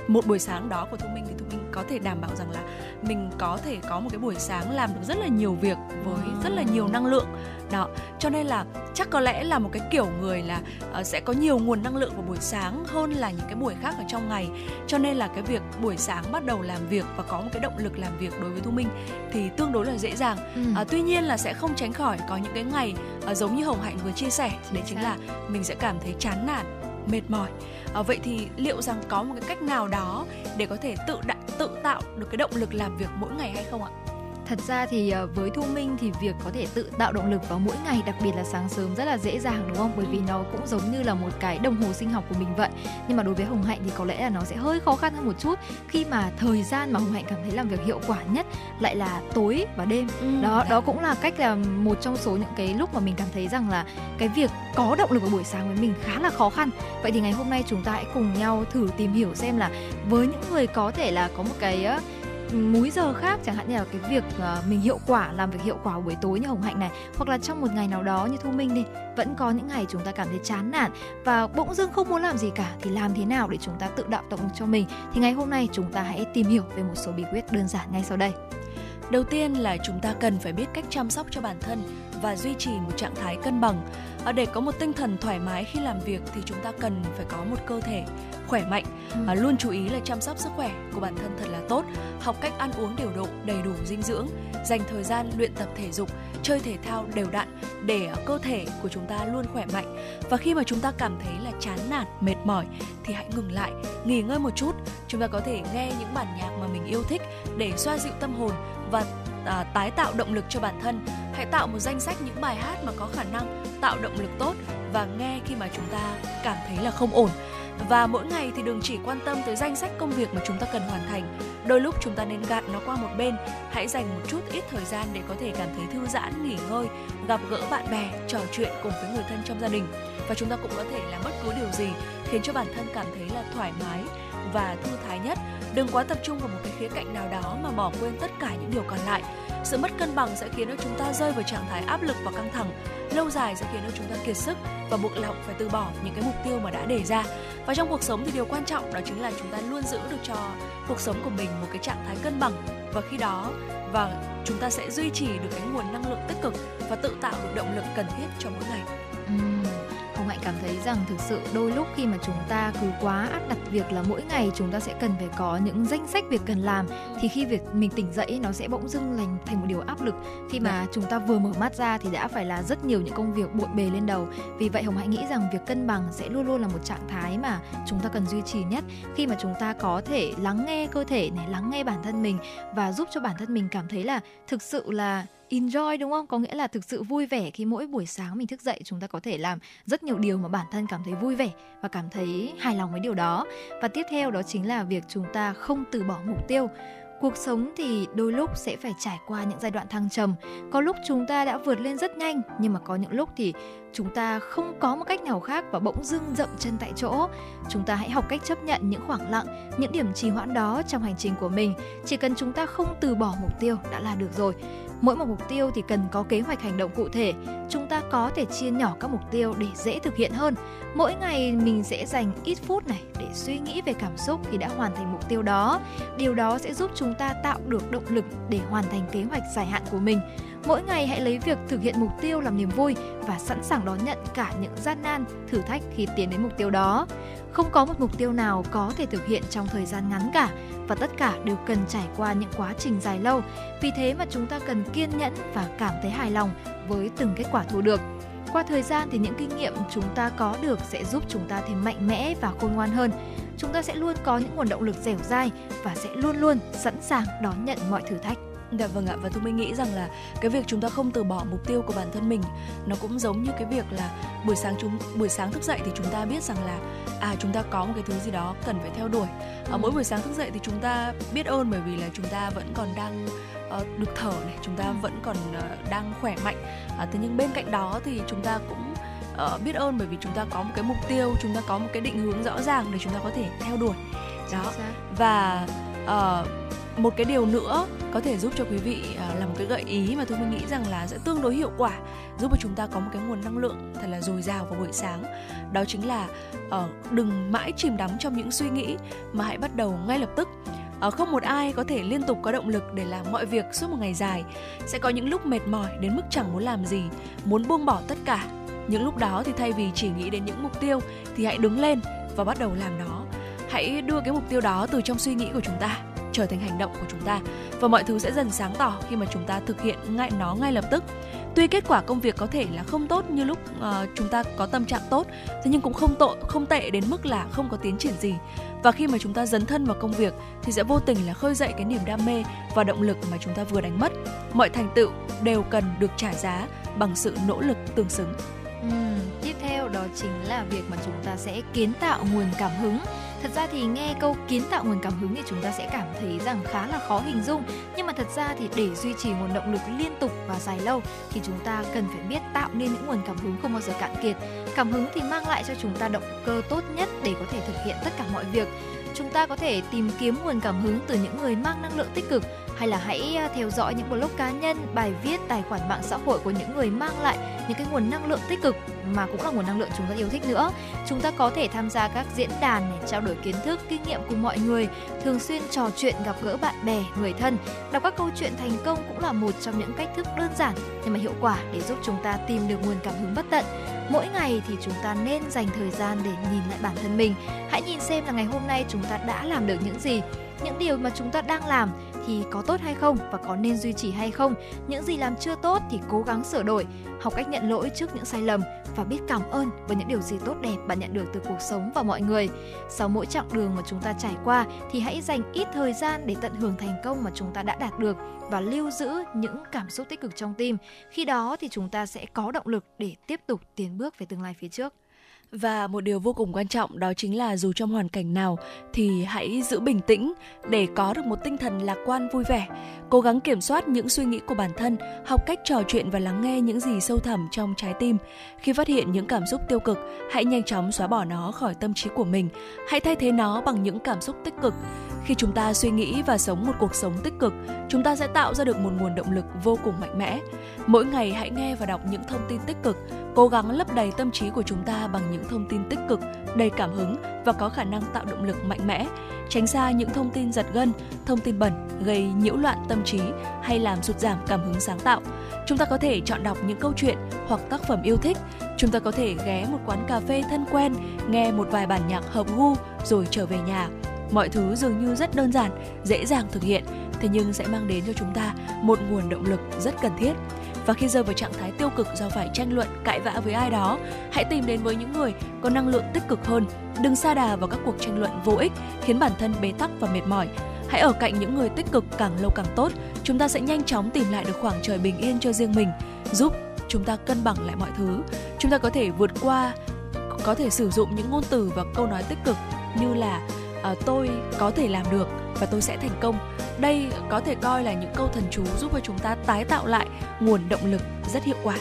một buổi sáng đó của thu minh thì thu minh có thể đảm bảo rằng là mình có thể có một cái buổi sáng làm được rất là nhiều việc với rất là nhiều năng lượng. Đó cho nên là chắc có lẽ là một cái kiểu người là uh, sẽ có nhiều nguồn năng lượng vào buổi sáng hơn là những cái buổi khác ở trong ngày. Cho nên là cái việc buổi sáng bắt đầu làm việc và có một cái động lực làm việc đối với thu minh thì tương đối là dễ dàng. Ừ. uh, tuy nhiên là sẽ không tránh khỏi có những cái ngày uh, giống như hồng hạnh vừa chia sẻ đấy chính là mình sẽ cảm thấy chán nản mệt mỏi à, vậy thì liệu rằng có một cái cách nào đó để có thể tự đã, tự tạo được cái động lực làm việc mỗi ngày hay không ạ? Thật ra thì ờ, với thu minh thì việc có thể tự tạo động lực vào mỗi ngày đặc biệt là sáng sớm rất là dễ dàng đúng không? Bởi vì nó cũng giống như là một cái đồng hồ sinh học của mình vậy. Nhưng mà đối với hồng hạnh thì có lẽ là nó sẽ hơi khó khăn hơn một chút. Khi mà thời gian mà hồng hạnh cảm thấy làm việc hiệu quả nhất lại là tối và đêm. Ừ, đó đó cũng là cách là một trong số những cái lúc mà mình cảm thấy rằng là cái việc có động lực vào buổi sáng với mình khá là khó khăn. Vậy thì ngày hôm nay chúng ta hãy cùng nhau thử tìm hiểu xem là với những người có thể là có một cái múi giờ khác chẳng hạn như là cái việc uh, mình hiệu quả làm việc hiệu quả buổi tối như hồng hạnh này hoặc là trong một ngày nào đó như thu minh đi vẫn có những ngày chúng ta cảm thấy chán nản và bỗng dưng không muốn làm gì cả thì làm thế nào để chúng ta tự đạo động cho mình? Thì ngày hôm nay chúng ta hãy tìm hiểu về một số bí quyết đơn giản ngay sau đây đầu tiên là chúng ta cần phải biết cách chăm sóc cho bản thân và duy trì một trạng thái cân bằng. Để có một tinh thần thoải mái khi làm việc thì chúng ta cần phải có một cơ thể khỏe mạnh. Ừ. luôn chú ý là chăm sóc sức khỏe của bản thân thật là tốt học cách ăn uống điều độ đầy đủ dinh dưỡng dành thời gian luyện tập thể dục chơi thể thao đều đặn để cơ thể của chúng ta luôn khỏe mạnh. Và khi mà chúng ta cảm thấy là chán nản mệt mỏi thì hãy ngừng lại nghỉ ngơi một chút. Chúng ta có thể nghe những bản nhạc mà mình yêu thích để xoa dịu tâm hồn và à, tái tạo động lực cho bản thân. Hãy tạo một danh sách những bài hát mà có khả năng tạo động lực tốt và nghe khi mà chúng ta cảm thấy là không ổn. Và mỗi ngày thì đừng chỉ quan tâm tới danh sách công việc mà chúng ta cần hoàn thành. Đôi lúc chúng ta nên gạt nó qua một bên. Hãy dành một chút ít thời gian để có thể cảm thấy thư giãn nghỉ ngơi gặp gỡ bạn bè trò chuyện cùng với người thân trong gia đình. Và chúng ta cũng có thể làm bất cứ điều gì khiến cho bản thân cảm thấy là thoải mái và thư thái nhất đừng quá tập trung vào một cái khía cạnh nào đó mà bỏ quên tất cả những điều còn lại. Sự mất cân bằng sẽ khiến cho chúng ta rơi vào trạng thái áp lực và căng thẳng. Lâu dài sẽ khiến cho chúng ta kiệt sức và buộc lòng phải từ bỏ những cái mục tiêu mà đã đề ra. Và trong cuộc sống thì điều quan trọng đó chính là chúng ta luôn giữ được cho cuộc sống của mình một cái trạng thái cân bằng. Và khi đó, và chúng ta sẽ duy trì được cái nguồn năng lượng tích cực và tự tạo được động lực cần thiết cho mỗi ngày. Hồng Hạnh cảm thấy rằng thực sự đôi lúc khi mà chúng ta cứ quá áp đặt việc là mỗi ngày chúng ta sẽ cần phải có những danh sách việc cần làm thì khi việc mình tỉnh dậy nó sẽ bỗng dưng thành thành một điều áp lực khi mà dạ. chúng ta vừa mở mắt ra thì đã phải là rất nhiều những công việc bộn bề lên đầu. Vì vậy Hồng Hạnh nghĩ rằng việc cân bằng sẽ luôn luôn là một trạng thái mà chúng ta cần duy trì nhất khi mà chúng ta có thể lắng nghe cơ thể này, lắng nghe bản thân mình và giúp cho bản thân mình cảm thấy là thực sự là enjoy, đúng không? Có nghĩa là thực sự vui vẻ khi mỗi buổi sáng mình thức dậy, chúng ta có thể làm rất nhiều điều mà bản thân cảm thấy vui vẻ và cảm thấy hài lòng với điều đó. Và tiếp theo đó chính là việc chúng ta không từ bỏ mục tiêu. Cuộc sống thì đôi lúc sẽ phải trải qua những giai đoạn thăng trầm. Có lúc chúng ta đã vượt lên rất nhanh, nhưng mà có những lúc thì chúng ta không có một cách nào khác và bỗng dưng dậm chân tại chỗ. Chúng ta hãy học cách chấp nhận những khoảng lặng, những điểm trì hoãn đó trong hành trình của mình. Chỉ cần chúng ta không từ bỏ mục tiêu đã là được rồi mỗi một mục tiêu thì cần có kế hoạch hành động cụ thể. Chúng ta có thể chia nhỏ các mục tiêu để dễ thực hiện hơn. Mỗi ngày mình sẽ dành ít phút này để suy nghĩ về cảm xúc khi đã hoàn thành mục tiêu đó. Điều đó sẽ giúp chúng ta tạo được động lực để hoàn thành kế hoạch dài hạn của mình mỗi ngày hãy lấy việc thực hiện mục tiêu làm niềm vui và sẵn sàng đón nhận cả những gian nan, thử thách khi tiến đến mục tiêu đó không có một mục tiêu nào có thể thực hiện trong thời gian ngắn cả và tất cả đều cần trải qua những quá trình dài lâu. Vì thế mà chúng ta cần kiên nhẫn và cảm thấy hài lòng với từng kết quả thu được. Qua thời gian thì những kinh nghiệm chúng ta có được sẽ giúp chúng ta thêm mạnh mẽ và khôn ngoan hơn. Chúng ta sẽ luôn có những nguồn động lực dẻo dai và sẽ luôn luôn sẵn sàng đón nhận mọi thử thách. Dạ vâng ạ và tôi mới nghĩ rằng là cái việc chúng ta không từ bỏ mục tiêu của bản thân mình nó cũng giống như cái việc là buổi sáng chúng buổi sáng thức dậy thì chúng ta biết rằng là à chúng ta có một cái thứ gì đó cần phải theo đuổi. Ở mỗi buổi sáng thức dậy thì chúng ta biết ơn bởi vì là chúng ta vẫn còn đang uh, được thở này, chúng ta vẫn còn uh, đang khỏe mạnh. Uh, thế nhưng bên cạnh đó thì chúng ta cũng uh, biết ơn bởi vì chúng ta có một cái mục tiêu, chúng ta có một cái định hướng rõ ràng để chúng ta có thể theo đuổi. Đó. Và uh, một cái điều nữa có thể giúp cho quý vị à, uh, là một cái gợi ý mà tôi nghĩ rằng là sẽ tương đối hiệu quả giúp cho chúng ta có một cái nguồn năng lượng thật là dồi dào vào buổi sáng. Đó chính là uh, đừng mãi chìm đắm trong những suy nghĩ mà hãy bắt đầu ngay lập tức. Ờ, không một ai có thể liên tục có động lực để làm mọi việc suốt một ngày dài. Sẽ có những lúc mệt mỏi đến mức chẳng muốn làm gì muốn buông bỏ tất cả. Những lúc đó thì thay vì chỉ nghĩ đến những mục tiêu thì hãy đứng lên và bắt đầu làm nó. Hãy đưa cái mục tiêu đó từ trong suy nghĩ của chúng ta trở thành hành động của chúng ta. Và mọi thứ sẽ dần sáng tỏ khi mà chúng ta thực hiện ngay nó ngay lập tức. Tuy kết quả công việc có thể là không tốt như lúc uh, chúng ta có tâm trạng tốt thế nhưng cũng không tội không tệ đến mức là không có tiến triển gì. Và khi mà chúng ta dấn thân vào công việc thì sẽ vô tình là khơi dậy cái niềm đam mê và động lực mà chúng ta vừa đánh mất. Mọi thành tựu đều cần được trả giá bằng sự nỗ lực tương xứng. Uhm, tiếp theo đó chính là việc mà chúng ta sẽ kiến tạo nguồn cảm hứng. Thật ra thì nghe câu kiến tạo nguồn cảm hứng thì chúng ta sẽ cảm thấy rằng khá là khó hình dung. Nhưng mà thật ra thì để duy trì nguồn động lực liên tục và dài lâu Thì chúng ta cần phải biết tạo nên những nguồn cảm hứng không bao giờ cạn kiệt. Cảm hứng thì mang lại cho chúng ta động cơ tốt nhất để có thể thực hiện tất cả mọi việc. Chúng ta có thể tìm kiếm nguồn cảm hứng từ những người mang năng lượng tích cực hay là hãy à, theo dõi những blog cá nhân, bài viết, tài khoản mạng xã hội của những người mang lại những cái nguồn năng lượng tích cực mà cũng là nguồn năng lượng chúng ta yêu thích nữa. Chúng ta có thể tham gia các diễn đàn để trao đổi kiến thức, kinh nghiệm cùng mọi người, thường xuyên trò chuyện gặp gỡ bạn bè, người thân. Đọc các câu chuyện thành công cũng là một trong những cách thức đơn giản nhưng mà hiệu quả để giúp chúng ta tìm được nguồn cảm hứng bất tận. Mỗi ngày thì chúng ta nên dành thời gian để nhìn lại bản thân mình. Hãy nhìn xem là ngày hôm nay chúng ta đã làm được những gì, những điều mà chúng ta đang làm thì có tốt hay không và có nên duy trì hay không? Những gì làm chưa tốt thì cố gắng sửa đổi, học cách nhận lỗi trước những sai lầm và biết cảm ơn với những điều gì tốt đẹp bạn nhận được từ cuộc sống và mọi người. Sau mỗi chặng đường mà chúng ta trải qua thì hãy dành ít thời gian để tận hưởng thành công mà chúng ta đã đạt được và lưu giữ những cảm xúc tích cực trong tim. Khi đó thì chúng ta sẽ có động lực để tiếp tục tiến bước về tương lai phía trước và một điều vô cùng quan trọng đó chính là dù trong hoàn cảnh nào thì hãy giữ bình tĩnh để có được một tinh thần lạc quan vui vẻ. Cố gắng kiểm soát những suy nghĩ của bản thân, học cách trò chuyện và lắng nghe những gì sâu thẳm trong trái tim. Khi phát hiện những cảm xúc tiêu cực, hãy nhanh chóng xóa bỏ nó khỏi tâm trí của mình. Hãy thay thế nó bằng những cảm xúc tích cực. Khi chúng ta suy nghĩ và sống một cuộc sống tích cực, chúng ta sẽ tạo ra được một nguồn động lực vô cùng mạnh mẽ. Mỗi ngày hãy nghe và đọc những thông tin tích cực, cố gắng lấp đầy tâm trí của chúng ta bằng những những thông tin tích cực, đầy cảm hứng và có khả năng tạo động lực mạnh mẽ, tránh xa những thông tin giật gân, thông tin bẩn gây nhiễu loạn tâm trí hay làm sụt giảm cảm hứng sáng tạo. Chúng ta có thể chọn đọc những câu chuyện hoặc tác phẩm yêu thích. Chúng ta có thể ghé một quán cà phê thân quen, nghe một vài bản nhạc hợp gu rồi trở về nhà. Mọi thứ dường như rất đơn giản, dễ dàng thực hiện, thế nhưng sẽ mang đến cho chúng ta một nguồn động lực rất cần thiết và khi rơi vào trạng thái tiêu cực do phải tranh luận, cãi vã với ai đó, hãy tìm đến với những người có năng lượng tích cực hơn. Đừng xa đà vào các cuộc tranh luận vô ích, khiến bản thân bế tắc và mệt mỏi. Hãy ở cạnh những người tích cực càng lâu càng tốt. Chúng ta sẽ nhanh chóng tìm lại được khoảng trời bình yên cho riêng mình, giúp chúng ta cân bằng lại mọi thứ. Chúng ta có thể vượt qua, có thể sử dụng những ngôn từ và câu nói tích cực như là à, tôi có thể làm được và tôi sẽ thành công. Đây có thể coi là những câu thần chú giúp cho chúng ta tái tạo lại nguồn động lực rất hiệu quả.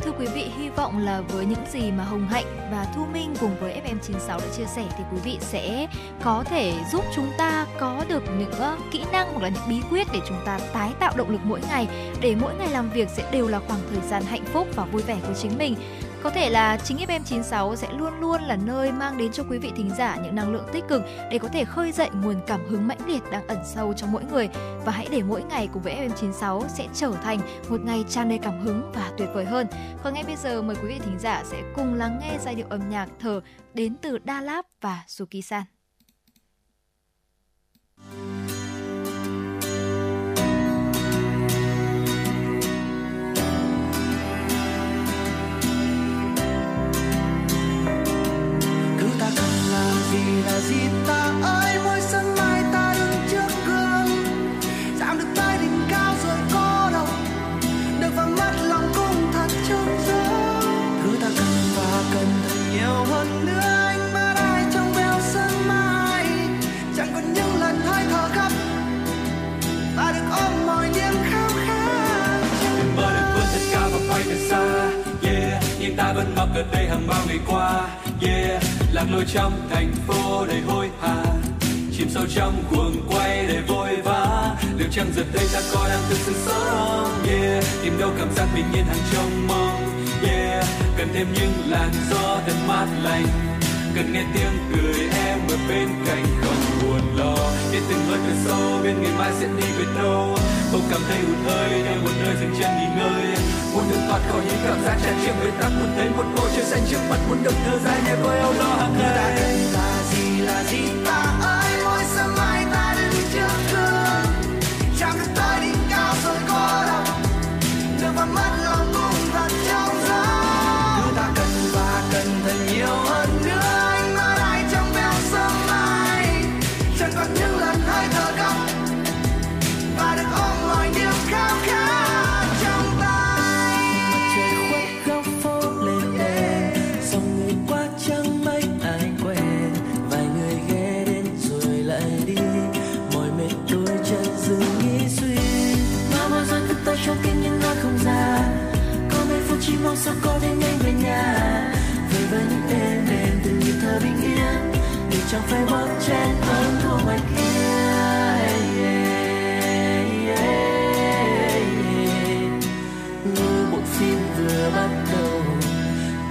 Thưa quý vị, hy vọng là với những gì mà Hồng Hạnh và Thu Minh cùng với FM96 đã chia sẻ thì quý vị sẽ có thể giúp chúng ta có được những ờ, kỹ năng hoặc là những bí quyết để chúng ta tái tạo động lực mỗi ngày để mỗi ngày làm việc sẽ đều là khoảng thời gian hạnh phúc và vui vẻ của chính mình. Có thể là chính FM96 sẽ luôn luôn là nơi mang đến cho quý vị thính giả những năng lượng tích cực để có thể khơi dậy nguồn cảm hứng mãnh liệt đang ẩn sâu trong mỗi người và hãy để mỗi ngày cùng với FM96 sẽ trở thành một ngày tràn đầy cảm hứng và tuyệt vời hơn. Còn ngay bây giờ, mời quý vị thính giả sẽ cùng lắng nghe giai điệu âm nhạc thở đến từ Đa Láp và Suki San. Gì là gì ta ơi? Mỗi sân mai ta đứng trước gương. Chạm được tay đỉnh cao rồi có đâu được vào mắt lòng cũng thật trong rỗng thứ ta cần và cần thật nhiều hơn nữa. Anh mắt ai trong veo sân mai? Chẳng còn những lần hơi thở khắp ta được ôm mọi niềm khao khát. Đừng mơ được vươn thật cao và bay thật xa. Yeah, nhưng ta vẫn mặc ở đây hàng bao ngày qua yeah, lạc lối trong thành phố đầy hối hả. Chìm sâu trong cuồng quay đầy vội vã. Liệu chẳng giờ đây ta có đang thực sự sống? Yeah, tìm đâu cảm giác bình yên hàng trong mong. Yeah, cần thêm những làn gió thật mát lành cần nghe tiếng cười em ở bên cạnh không buồn lo. Biết từng hơi thở sâu bên ngày mai sẽ đi về đâu. Không cảm thấy hụt hơi như một nơi dừng chân nghỉ ngơi. Muốn được thoát khỏi những cảm giác tràn trề bế tắc, muốn thấy một bầu trời xanh trước mặt, muốn được thơ dài nhẹ với âu lo hàng ngày. Ta là gì là gì ta ơi? Chẳng phải bóp chen hơn thua ngoài kia. Như bộ phim vừa bắt đầu,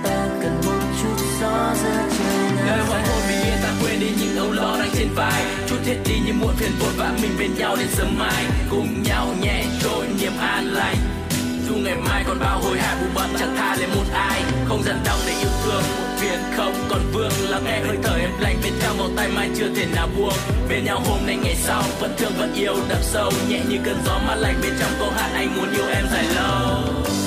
ta cần một chút gió giữa trời Ngày nào hoàng hôn vì yên ta quên đi những âu lo đang trên vai. Chút hết đi những muộn phiền vội vã mình bên nhau đến sớm mai. Cùng nhau nhẹ trôi niềm an lành ngày mai còn bao hối hả, bù bận chẳng tha lên một ai. Không dần đau để yêu thương, một phiền không còn vương. Lắng nghe hơi thở em lạnh bên trong vòng tay mai chưa thể nào buông. Bên nhau hôm nay ngày sau, vẫn thương vẫn yêu, đậm sâu. Nhẹ như cơn gió mát lạnh bên trong câu hát, anh muốn yêu em dài lâu.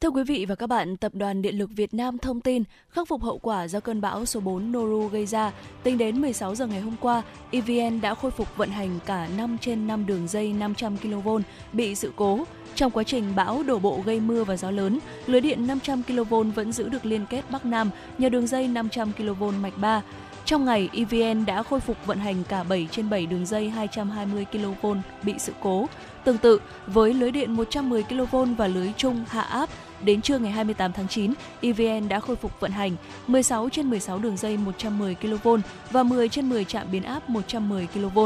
Thưa quý vị và các bạn, Tập đoàn Điện lực Việt Nam thông tin khắc phục hậu quả do cơn bão số 4 Noru gây ra. Tính đến 16 giờ ngày hôm qua, EVN đã khôi phục vận hành cả 5 trên 5 đường dây 500 kV bị sự cố. Trong quá trình bão đổ bộ gây mưa và gió lớn, lưới điện 500 kV vẫn giữ được liên kết Bắc Nam nhờ đường dây 500 kV mạch 3. Trong ngày, EVN đã khôi phục vận hành cả 7 trên 7 đường dây 220 kV bị sự cố. Tương tự, với lưới điện 110 kV và lưới chung hạ áp, đến trưa ngày 28 tháng 9, EVN đã khôi phục vận hành 16 trên 16 đường dây 110 kV và 10 trên 10 trạm biến áp 110 kV.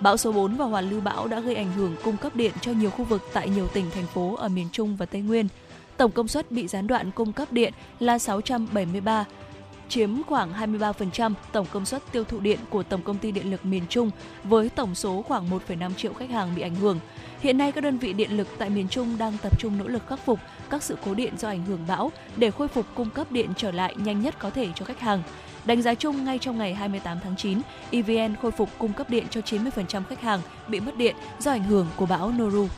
Bão số 4 và hoàn lưu bão đã gây ảnh hưởng cung cấp điện cho nhiều khu vực tại nhiều tỉnh, thành phố ở miền Trung và Tây Nguyên. Tổng công suất bị gián đoạn cung cấp điện là 673 chiếm khoảng 23% tổng công suất tiêu thụ điện của Tổng công ty Điện lực miền Trung với tổng số khoảng 1,5 triệu khách hàng bị ảnh hưởng. Hiện nay các đơn vị điện lực tại miền Trung đang tập trung nỗ lực khắc phục các sự cố điện do ảnh hưởng bão để khôi phục cung cấp điện trở lại nhanh nhất có thể cho khách hàng. Đánh giá chung ngay trong ngày 28 tháng 9, EVN khôi phục cung cấp điện cho 90% khách hàng bị mất điện do ảnh hưởng của bão Noru.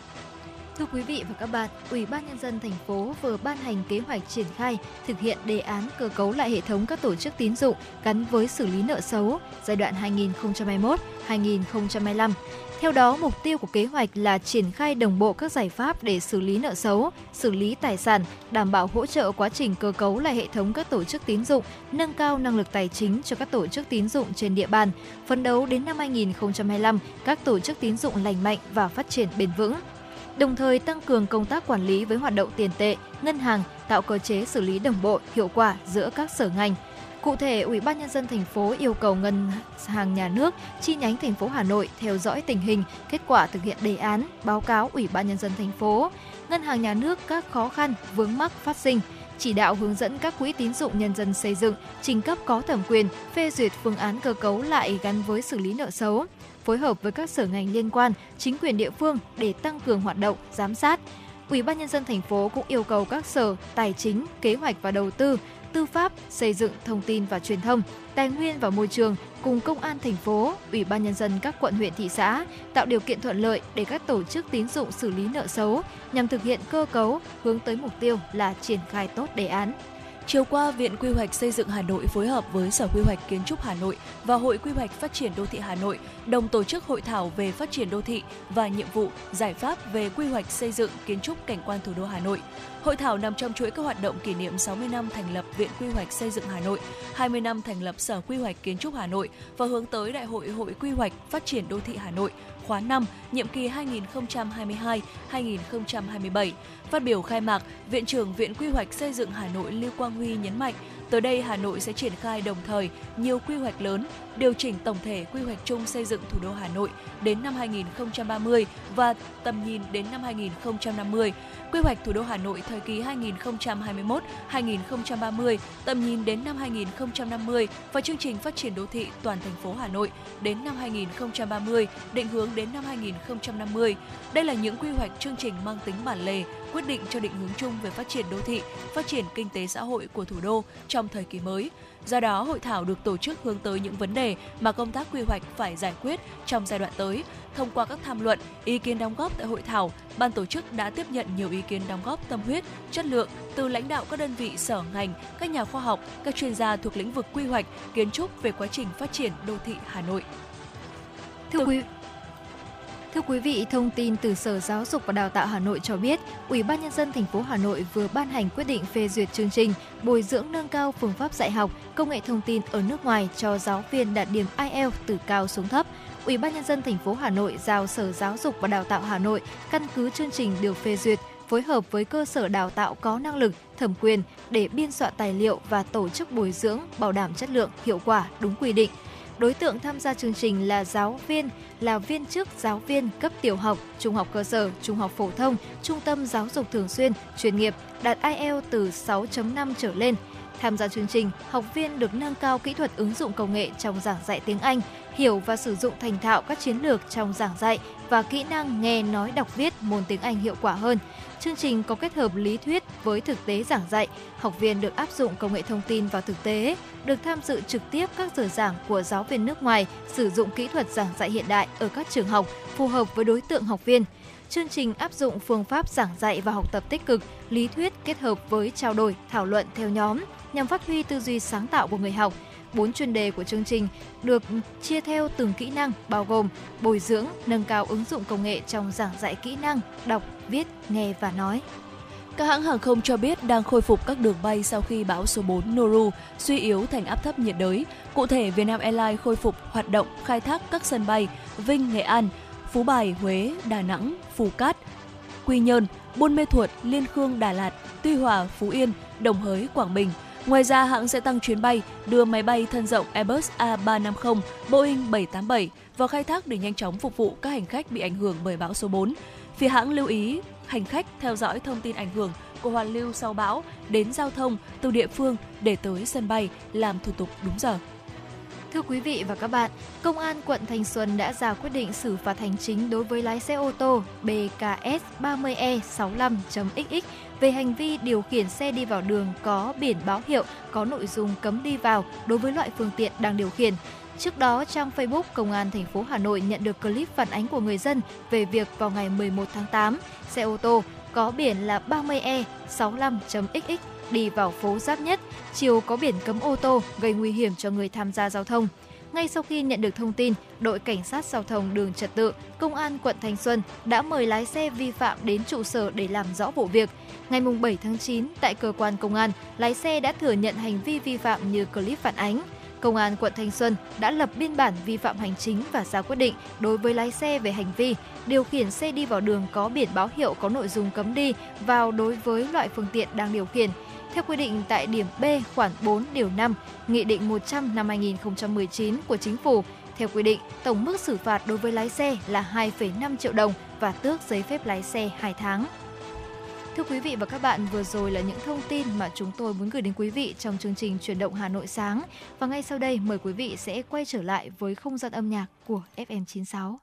Thưa quý vị và các bạn, Ủy ban nhân dân thành phố vừa ban hành kế hoạch triển khai thực hiện đề án cơ cấu lại hệ thống các tổ chức tín dụng gắn với xử lý nợ xấu giai đoạn 2021-2025. Theo đó, mục tiêu của kế hoạch là triển khai đồng bộ các giải pháp để xử lý nợ xấu, xử lý tài sản, đảm bảo hỗ trợ quá trình cơ cấu lại hệ thống các tổ chức tín dụng, nâng cao năng lực tài chính cho các tổ chức tín dụng trên địa bàn. Phấn đấu đến năm 2025, các tổ chức tín dụng lành mạnh và phát triển bền vững đồng thời tăng cường công tác quản lý với hoạt động tiền tệ, ngân hàng, tạo cơ chế xử lý đồng bộ, hiệu quả giữa các sở ngành. Cụ thể, Ủy ban nhân dân thành phố yêu cầu ngân hàng nhà nước chi nhánh thành phố Hà Nội theo dõi tình hình, kết quả thực hiện đề án, báo cáo Ủy ban nhân dân thành phố, ngân hàng nhà nước các khó khăn, vướng mắc phát sinh, chỉ đạo hướng dẫn các quỹ tín dụng nhân dân xây dựng, trình cấp có thẩm quyền phê duyệt phương án cơ cấu lại gắn với xử lý nợ xấu, phối hợp với các sở ngành liên quan, chính quyền địa phương để tăng cường hoạt động giám sát. Ủy ban nhân dân thành phố cũng yêu cầu các sở tài chính, kế hoạch và đầu tư, tư pháp, xây dựng, thông tin và truyền thông, tài nguyên và môi trường cùng công an thành phố, ủy ban nhân dân các quận huyện thị xã tạo điều kiện thuận lợi để các tổ chức tín dụng xử lý nợ xấu nhằm thực hiện cơ cấu hướng tới mục tiêu là triển khai tốt đề án. Chiều qua, Viện Quy hoạch Xây dựng Hà Nội phối hợp với Sở Quy hoạch Kiến trúc Hà Nội và Hội Quy hoạch Phát triển Đô thị Hà Nội đồng tổ chức hội thảo về phát triển đô thị và nhiệm vụ, giải pháp về quy hoạch xây dựng kiến trúc cảnh quan thủ đô Hà Nội. Hội thảo nằm trong chuỗi các hoạt động kỷ niệm 60 năm thành lập Viện Quy hoạch Xây dựng Hà Nội, 20 năm thành lập Sở Quy hoạch Kiến trúc Hà Nội và hướng tới Đại hội Hội Quy hoạch Phát triển Đô thị Hà Nội khóa 5, nhiệm kỳ 2022-2027. Phát biểu khai mạc, Viện trưởng Viện Quy hoạch Xây dựng Hà Nội Lưu Quang Huy nhấn mạnh, Tới đây, Hà Nội sẽ triển khai đồng thời nhiều quy hoạch lớn, điều chỉnh tổng thể quy hoạch chung xây dựng thủ đô Hà Nội đến năm 2030 và tầm nhìn đến năm 2050. Quy hoạch thủ đô Hà Nội thời kỳ 2021-2030, tầm nhìn đến năm 2050 và chương trình phát triển đô thị toàn thành phố Hà Nội đến năm 2030, định hướng đến năm 2050. Đây là những quy hoạch chương trình mang tính bản lề, quyết định cho định hướng chung về phát triển đô thị, phát triển kinh tế xã hội của thủ đô trong thời kỳ mới. Do đó, hội thảo được tổ chức hướng tới những vấn đề mà công tác quy hoạch phải giải quyết trong giai đoạn tới. Thông qua các tham luận, ý kiến đóng góp tại hội thảo, ban tổ chức đã tiếp nhận nhiều ý kiến đóng góp tâm huyết, chất lượng từ lãnh đạo các đơn vị sở ngành, các nhà khoa học, các chuyên gia thuộc lĩnh vực quy hoạch, kiến trúc về quá trình phát triển đô thị Hà Nội. Thưa quý Thưa quý vị, thông tin từ Sở Giáo dục và Đào tạo Hà Nội cho biết, Ủy ban nhân dân thành phố Hà Nội vừa ban hành quyết định phê duyệt chương trình bồi dưỡng nâng cao phương pháp dạy học, công nghệ thông tin ở nước ngoài cho giáo viên đạt điểm IELTS từ cao xuống thấp. Ủy ban nhân dân thành phố Hà Nội giao Sở Giáo dục và Đào tạo Hà Nội căn cứ chương trình được phê duyệt phối hợp với cơ sở đào tạo có năng lực, thẩm quyền để biên soạn tài liệu và tổ chức bồi dưỡng bảo đảm chất lượng, hiệu quả, đúng quy định. Đối tượng tham gia chương trình là giáo viên, là viên chức giáo viên cấp tiểu học, trung học cơ sở, trung học phổ thông, trung tâm giáo dục thường xuyên, chuyên nghiệp, đạt IELTS từ 6.5 trở lên. Tham gia chương trình, học viên được nâng cao kỹ thuật ứng dụng công nghệ trong giảng dạy tiếng Anh, hiểu và sử dụng thành thạo các chiến lược trong giảng dạy và kỹ năng nghe nói đọc viết môn tiếng Anh hiệu quả hơn. Chương trình có kết hợp lý thuyết với thực tế giảng dạy, học viên được áp dụng công nghệ thông tin vào thực tế, được tham dự trực tiếp các giờ giảng của giáo viên nước ngoài, sử dụng kỹ thuật giảng dạy hiện đại ở các trường học phù hợp với đối tượng học viên. Chương trình áp dụng phương pháp giảng dạy và học tập tích cực, lý thuyết kết hợp với trao đổi, thảo luận theo nhóm nhằm phát huy tư duy sáng tạo của người học. Bốn chuyên đề của chương trình được chia theo từng kỹ năng bao gồm bồi dưỡng, nâng cao ứng dụng công nghệ trong giảng dạy kỹ năng đọc, viết, nghe và nói. Các hãng hàng không cho biết đang khôi phục các đường bay sau khi bão số 4 Noru suy yếu thành áp thấp nhiệt đới. Cụ thể, Vietnam Airlines khôi phục hoạt động khai thác các sân bay Vinh, Nghệ An, Phú Bài, Huế, Đà Nẵng, Phú Cát, Quy Nhơn, Buôn Mê Thuột, Liên Khương, Đà Lạt, Tuy Hòa, Phú Yên, Đồng Hới, Quảng Bình. Ngoài ra, hãng sẽ tăng chuyến bay đưa máy bay thân rộng Airbus A350, Boeing 787 vào khai thác để nhanh chóng phục vụ các hành khách bị ảnh hưởng bởi bão số 4. Phía hãng lưu ý hành khách theo dõi thông tin ảnh hưởng của hoàn lưu sau bão đến giao thông từ địa phương để tới sân bay làm thủ tục đúng giờ. Thưa quý vị và các bạn, Công an quận Thanh Xuân đã ra quyết định xử phạt hành chính đối với lái xe ô tô BKS 30E65.XX về hành vi điều khiển xe đi vào đường có biển báo hiệu có nội dung cấm đi vào đối với loại phương tiện đang điều khiển. Trước đó, trang Facebook Công an thành phố Hà Nội nhận được clip phản ánh của người dân về việc vào ngày 11 tháng 8, xe ô tô có biển là 30E 65.XX đi vào phố Giáp Nhất, chiều có biển cấm ô tô gây nguy hiểm cho người tham gia giao thông. Ngay sau khi nhận được thông tin, đội cảnh sát giao thông đường trật tự, công an quận Thanh Xuân đã mời lái xe vi phạm đến trụ sở để làm rõ vụ việc. Ngày 7 tháng 9, tại cơ quan công an, lái xe đã thừa nhận hành vi vi phạm như clip phản ánh. Công an quận Thanh Xuân đã lập biên bản vi phạm hành chính và ra quyết định đối với lái xe về hành vi điều khiển xe đi vào đường có biển báo hiệu có nội dung cấm đi vào đối với loại phương tiện đang điều khiển. Theo quy định tại điểm B khoản 4 điều 5, Nghị định 100 năm 2019 của Chính phủ, theo quy định, tổng mức xử phạt đối với lái xe là 2,5 triệu đồng và tước giấy phép lái xe 2 tháng. Thưa quý vị và các bạn, vừa rồi là những thông tin mà chúng tôi muốn gửi đến quý vị trong chương trình Chuyển động Hà Nội sáng. Và ngay sau đây, mời quý vị sẽ quay trở lại với không gian âm nhạc của FM96.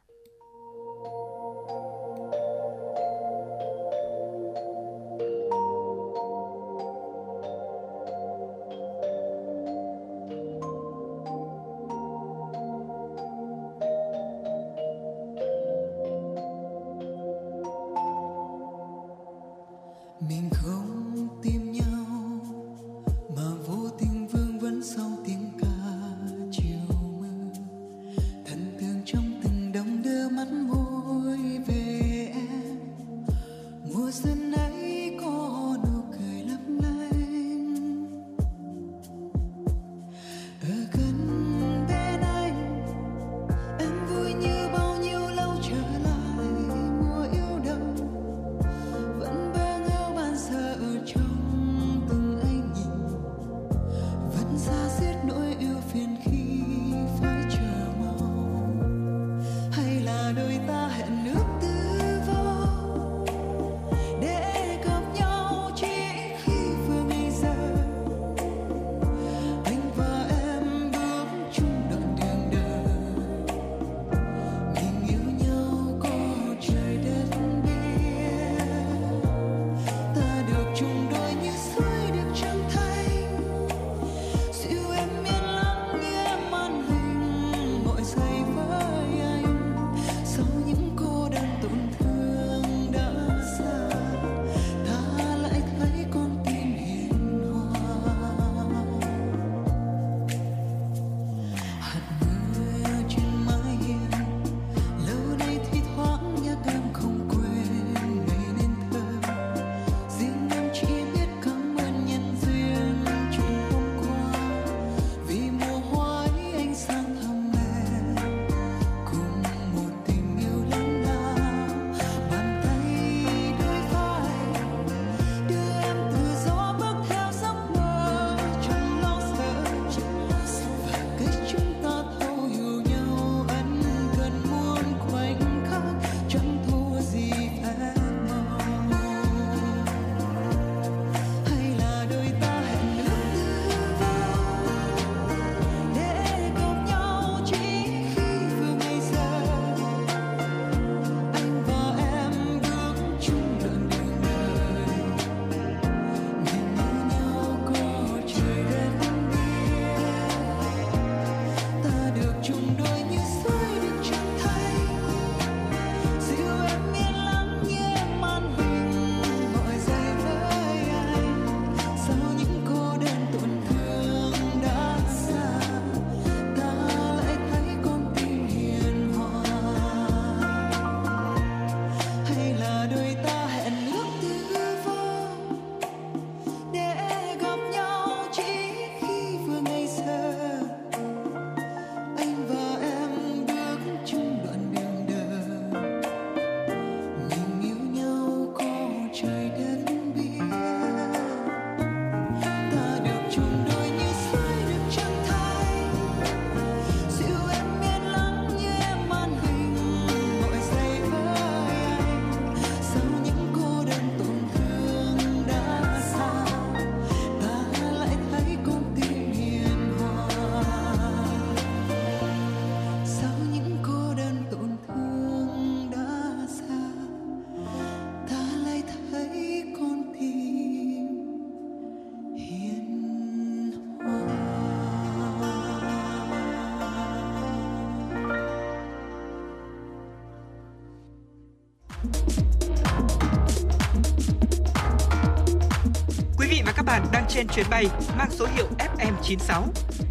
Trên chuyến bay mang số hiệu FM96.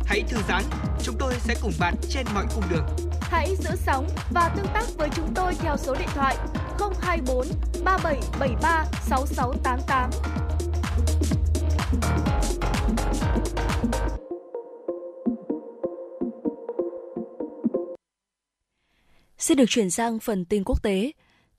Hãy thư giãn, chúng tôi sẽ cùng bạn trên mọi cung đường. Hãy giữ sóng và tương tác với chúng tôi theo số điện thoại 024 3773 6688. Xin được chuyển sang phần tin quốc tế.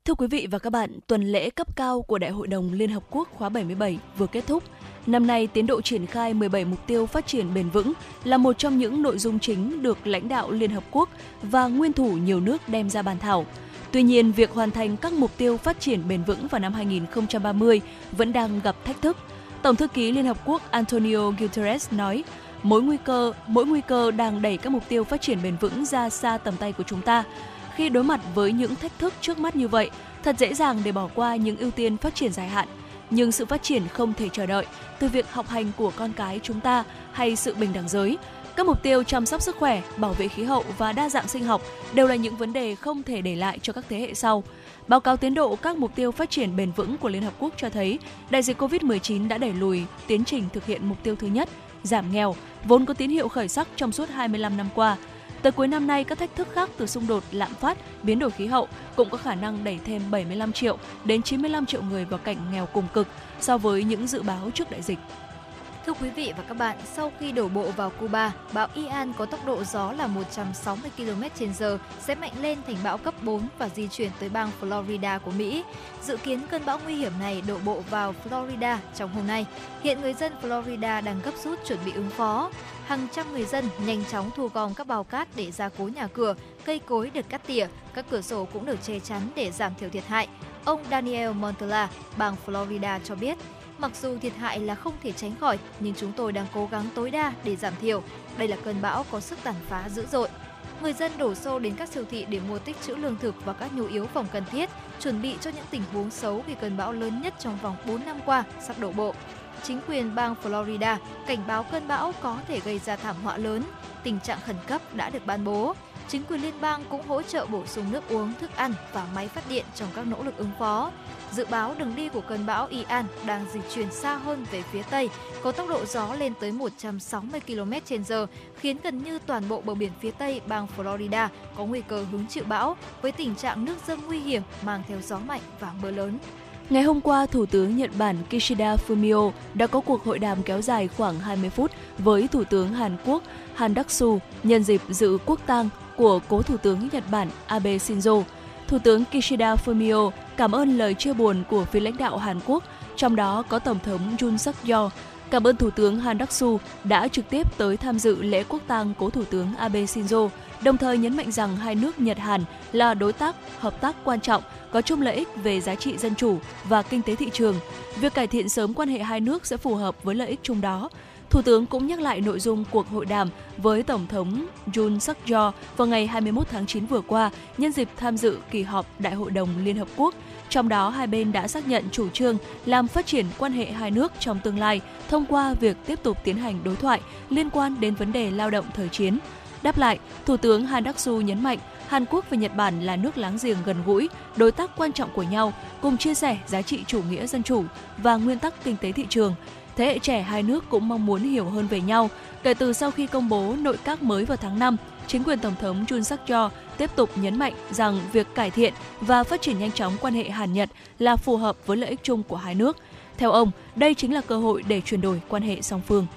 Thưa quý vị và các bạn, tuần lễ cấp cao của Đại hội đồng Liên Hợp Quốc khóa 77 vừa kết thúc. Năm nay, tiến độ triển khai 17 mục tiêu phát triển bền vững là một trong những nội dung chính được lãnh đạo Liên Hợp Quốc và nguyên thủ nhiều nước đem ra bàn thảo. Tuy nhiên, việc hoàn thành các mục tiêu phát triển bền vững vào năm 2030 vẫn đang gặp thách thức. Tổng thư ký Liên Hợp Quốc Antonio Guterres nói, mỗi nguy cơ, mỗi nguy cơ đang đẩy các mục tiêu phát triển bền vững ra xa tầm tay của chúng ta. Khi đối mặt với những thách thức trước mắt như vậy, thật dễ dàng để bỏ qua những ưu tiên phát triển dài hạn. Nhưng sự phát triển không thể chờ đợi, từ việc học hành của con cái chúng ta hay sự bình đẳng giới, các mục tiêu chăm sóc sức khỏe, bảo vệ khí hậu và đa dạng sinh học đều là những vấn đề không thể để lại cho các thế hệ sau. Báo cáo tiến độ các mục tiêu phát triển bền vững của Liên Hợp Quốc cho thấy đại dịch COVID-19 đã đẩy lùi tiến trình thực hiện mục tiêu thứ nhất, giảm nghèo, vốn có tín hiệu khởi sắc trong suốt 25 năm qua. Tới cuối năm nay, các thách thức khác từ xung đột, lạm phát, biến đổi khí hậu cũng có khả năng đẩy thêm 75 triệu đến 95 triệu người vào cảnh nghèo cùng cực so với những dự báo trước đại dịch. Thưa quý vị và các bạn, sau khi đổ bộ vào Cuba, bão Ian có tốc độ gió là 160 km/h sẽ mạnh lên thành bão cấp 4 và di chuyển tới bang Florida của Mỹ. Dự kiến cơn bão nguy hiểm này đổ bộ vào Florida trong hôm nay. Hiện người dân Florida đang gấp rút chuẩn bị ứng phó. Hàng trăm người dân nhanh chóng thu gom các bao cát để gia cố nhà cửa, cây cối được cắt tỉa, các cửa sổ cũng được che chắn để giảm thiểu thiệt hại. Ông Daniel Montella, bang Florida cho biết, Mặc dù thiệt hại là không thể tránh khỏi, nhưng chúng tôi đang cố gắng tối đa để giảm thiểu. Đây là cơn bão có sức tàn phá dữ dội. Người dân đổ xô đến các siêu thị để mua tích trữ lương thực và các nhu yếu phẩm cần thiết, chuẩn bị cho những tình huống xấu khi cơn bão lớn nhất trong vòng 4 năm qua sắp đổ bộ. Chính quyền bang Florida cảnh báo cơn bão có thể gây ra thảm họa lớn, tình trạng khẩn cấp đã được ban bố. Chính quyền liên bang cũng hỗ trợ bổ sung nước uống, thức ăn và máy phát điện trong các nỗ lực ứng phó. Dự báo đường đi của cơn bão Ian đang dịch chuyển xa hơn về phía tây, có tốc độ gió lên tới 160 km/h, khiến gần như toàn bộ bờ biển phía tây bang Florida có nguy cơ hứng chịu bão, với tình trạng nước dâng nguy hiểm mang theo gió mạnh và mưa lớn. Ngày hôm qua, Thủ tướng Nhật Bản Kishida Fumio đã có cuộc hội đàm kéo dài khoảng 20 phút với Thủ tướng Hàn Quốc Han Đắc-su nhân dịp dự quốc tang của cố Thủ tướng Nhật Bản Abe Shinzo. Thủ tướng Kishida Fumio cảm ơn lời chia buồn của phía lãnh đạo Hàn Quốc, trong đó có Tổng thống Jun suk yeol Cảm ơn Thủ tướng Han Đắc-su đã trực tiếp tới tham dự lễ quốc tang cố Thủ tướng Abe Shinzo, đồng thời nhấn mạnh rằng hai nước Nhật Hàn là đối tác hợp tác quan trọng, có chung lợi ích về giá trị dân chủ và kinh tế thị trường. Việc cải thiện sớm quan hệ hai nước sẽ phù hợp với lợi ích chung đó. Thủ tướng cũng nhắc lại nội dung cuộc hội đàm với Tổng thống Yoon suk yeol vào ngày 21 tháng 9 vừa qua nhân dịp tham dự kỳ họp Đại hội đồng Liên Hợp Quốc. Trong đó, hai bên đã xác nhận chủ trương làm phát triển quan hệ hai nước trong tương lai thông qua việc tiếp tục tiến hành đối thoại liên quan đến vấn đề lao động thời chiến. Đáp lại, Thủ tướng Han Duck-soo nhấn mạnh Hàn Quốc và Nhật Bản là nước láng giềng gần gũi, đối tác quan trọng của nhau, cùng chia sẻ giá trị chủ nghĩa dân chủ và nguyên tắc kinh tế thị trường. Thế hệ trẻ hai nước cũng mong muốn hiểu hơn về nhau. Kể từ sau khi công bố nội các mới vào tháng 5, chính quyền Tổng thống Jun suk yeol tiếp tục nhấn mạnh rằng việc cải thiện và phát triển nhanh chóng quan hệ Hàn-Nhật là phù hợp với lợi ích chung của hai nước. Theo ông, đây chính là cơ hội để chuyển đổi quan hệ song phương.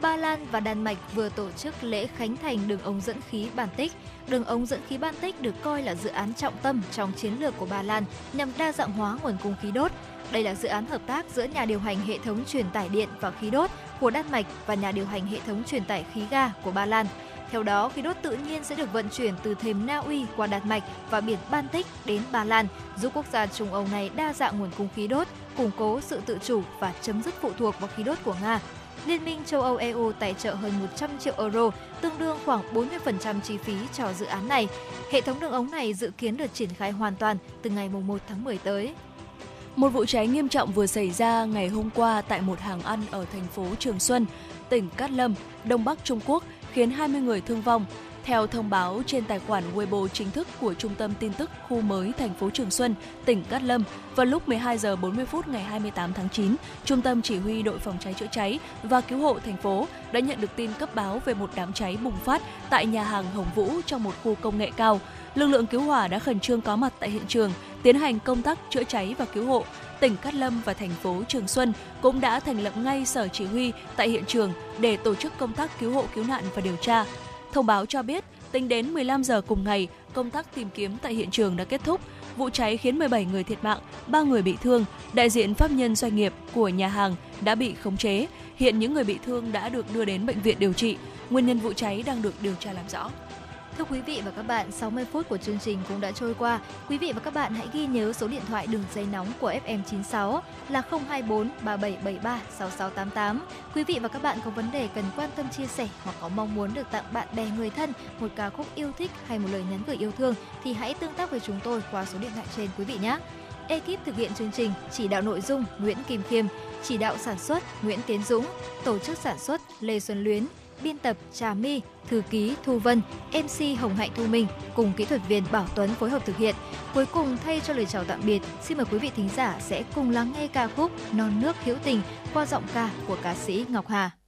Ba Lan và Đan Mạch vừa tổ chức lễ khánh thành đường ống dẫn khí Baltic. Đường ống dẫn khí Baltic được coi là dự án trọng tâm trong chiến lược của Ba Lan nhằm đa dạng hóa nguồn cung khí đốt. Đây là dự án hợp tác giữa nhà điều hành hệ thống truyền tải điện và khí đốt của Đan Mạch và nhà điều hành hệ thống truyền tải khí ga của Ba Lan. Theo đó, khí đốt tự nhiên sẽ được vận chuyển từ thềm Na Uy qua Đan Mạch và biển Baltic đến Ba Lan, giúp quốc gia Trung Âu này đa dạng nguồn cung khí đốt, củng cố sự tự chủ và chấm dứt phụ thuộc vào khí đốt của Nga. Liên minh châu Âu EU tài trợ hơn 100 triệu euro, tương đương khoảng 40% chi phí cho dự án này. Hệ thống đường ống này dự kiến được triển khai hoàn toàn từ ngày 1 tháng 10 tới. Một vụ cháy nghiêm trọng vừa xảy ra ngày hôm qua tại một hàng ăn ở thành phố Trường Xuân, tỉnh Cát Lâm, Đông Bắc Trung Quốc khiến 20 người thương vong. Theo thông báo trên tài khoản Weibo chính thức của Trung tâm tin tức khu mới thành phố Trường Xuân, tỉnh Cát Lâm, vào lúc 12 giờ 40 phút ngày 28 tháng 9, Trung tâm chỉ huy đội phòng cháy chữa cháy và cứu hộ thành phố đã nhận được tin cấp báo về một đám cháy bùng phát tại nhà hàng Hồng Vũ trong một khu công nghệ cao. Lực lượng cứu hỏa đã khẩn trương có mặt tại hiện trường, tiến hành công tác chữa cháy và cứu hộ. Tỉnh Cát Lâm và thành phố Trường Xuân cũng đã thành lập ngay sở chỉ huy tại hiện trường để tổ chức công tác cứu hộ cứu nạn và điều tra. Thông báo cho biết, tính đến 15 giờ cùng ngày, công tác tìm kiếm tại hiện trường đã kết thúc. Vụ cháy khiến 17 người thiệt mạng, 3 người bị thương. Đại diện pháp nhân doanh nghiệp của nhà hàng đã bị khống chế. Hiện những người bị thương đã được đưa đến bệnh viện điều trị. Nguyên nhân vụ cháy đang được điều tra làm rõ. Thưa quý vị và các bạn, 60 phút của chương trình cũng đã trôi qua. Quý vị và các bạn hãy ghi nhớ số điện thoại đường dây nóng của FM96 là 024 3773 6688. Quý vị và các bạn có vấn đề cần quan tâm chia sẻ hoặc có mong muốn được tặng bạn bè người thân một ca khúc yêu thích hay một lời nhắn gửi yêu thương thì hãy tương tác với chúng tôi qua số điện thoại trên quý vị nhé. Ekip thực hiện chương trình chỉ đạo nội dung Nguyễn Kim Khiêm, chỉ đạo sản xuất Nguyễn Tiến Dũng, tổ chức sản xuất Lê Xuân Luyến, biên tập Trà My, thư ký Thu Vân, MC Hồng Hạnh Thu Minh cùng kỹ thuật viên Bảo Tuấn phối hợp thực hiện. Cuối cùng thay cho lời chào tạm biệt, xin mời quý vị thính giả sẽ cùng lắng nghe ca khúc Non nước hữu tình qua giọng ca của ca sĩ Ngọc Hà.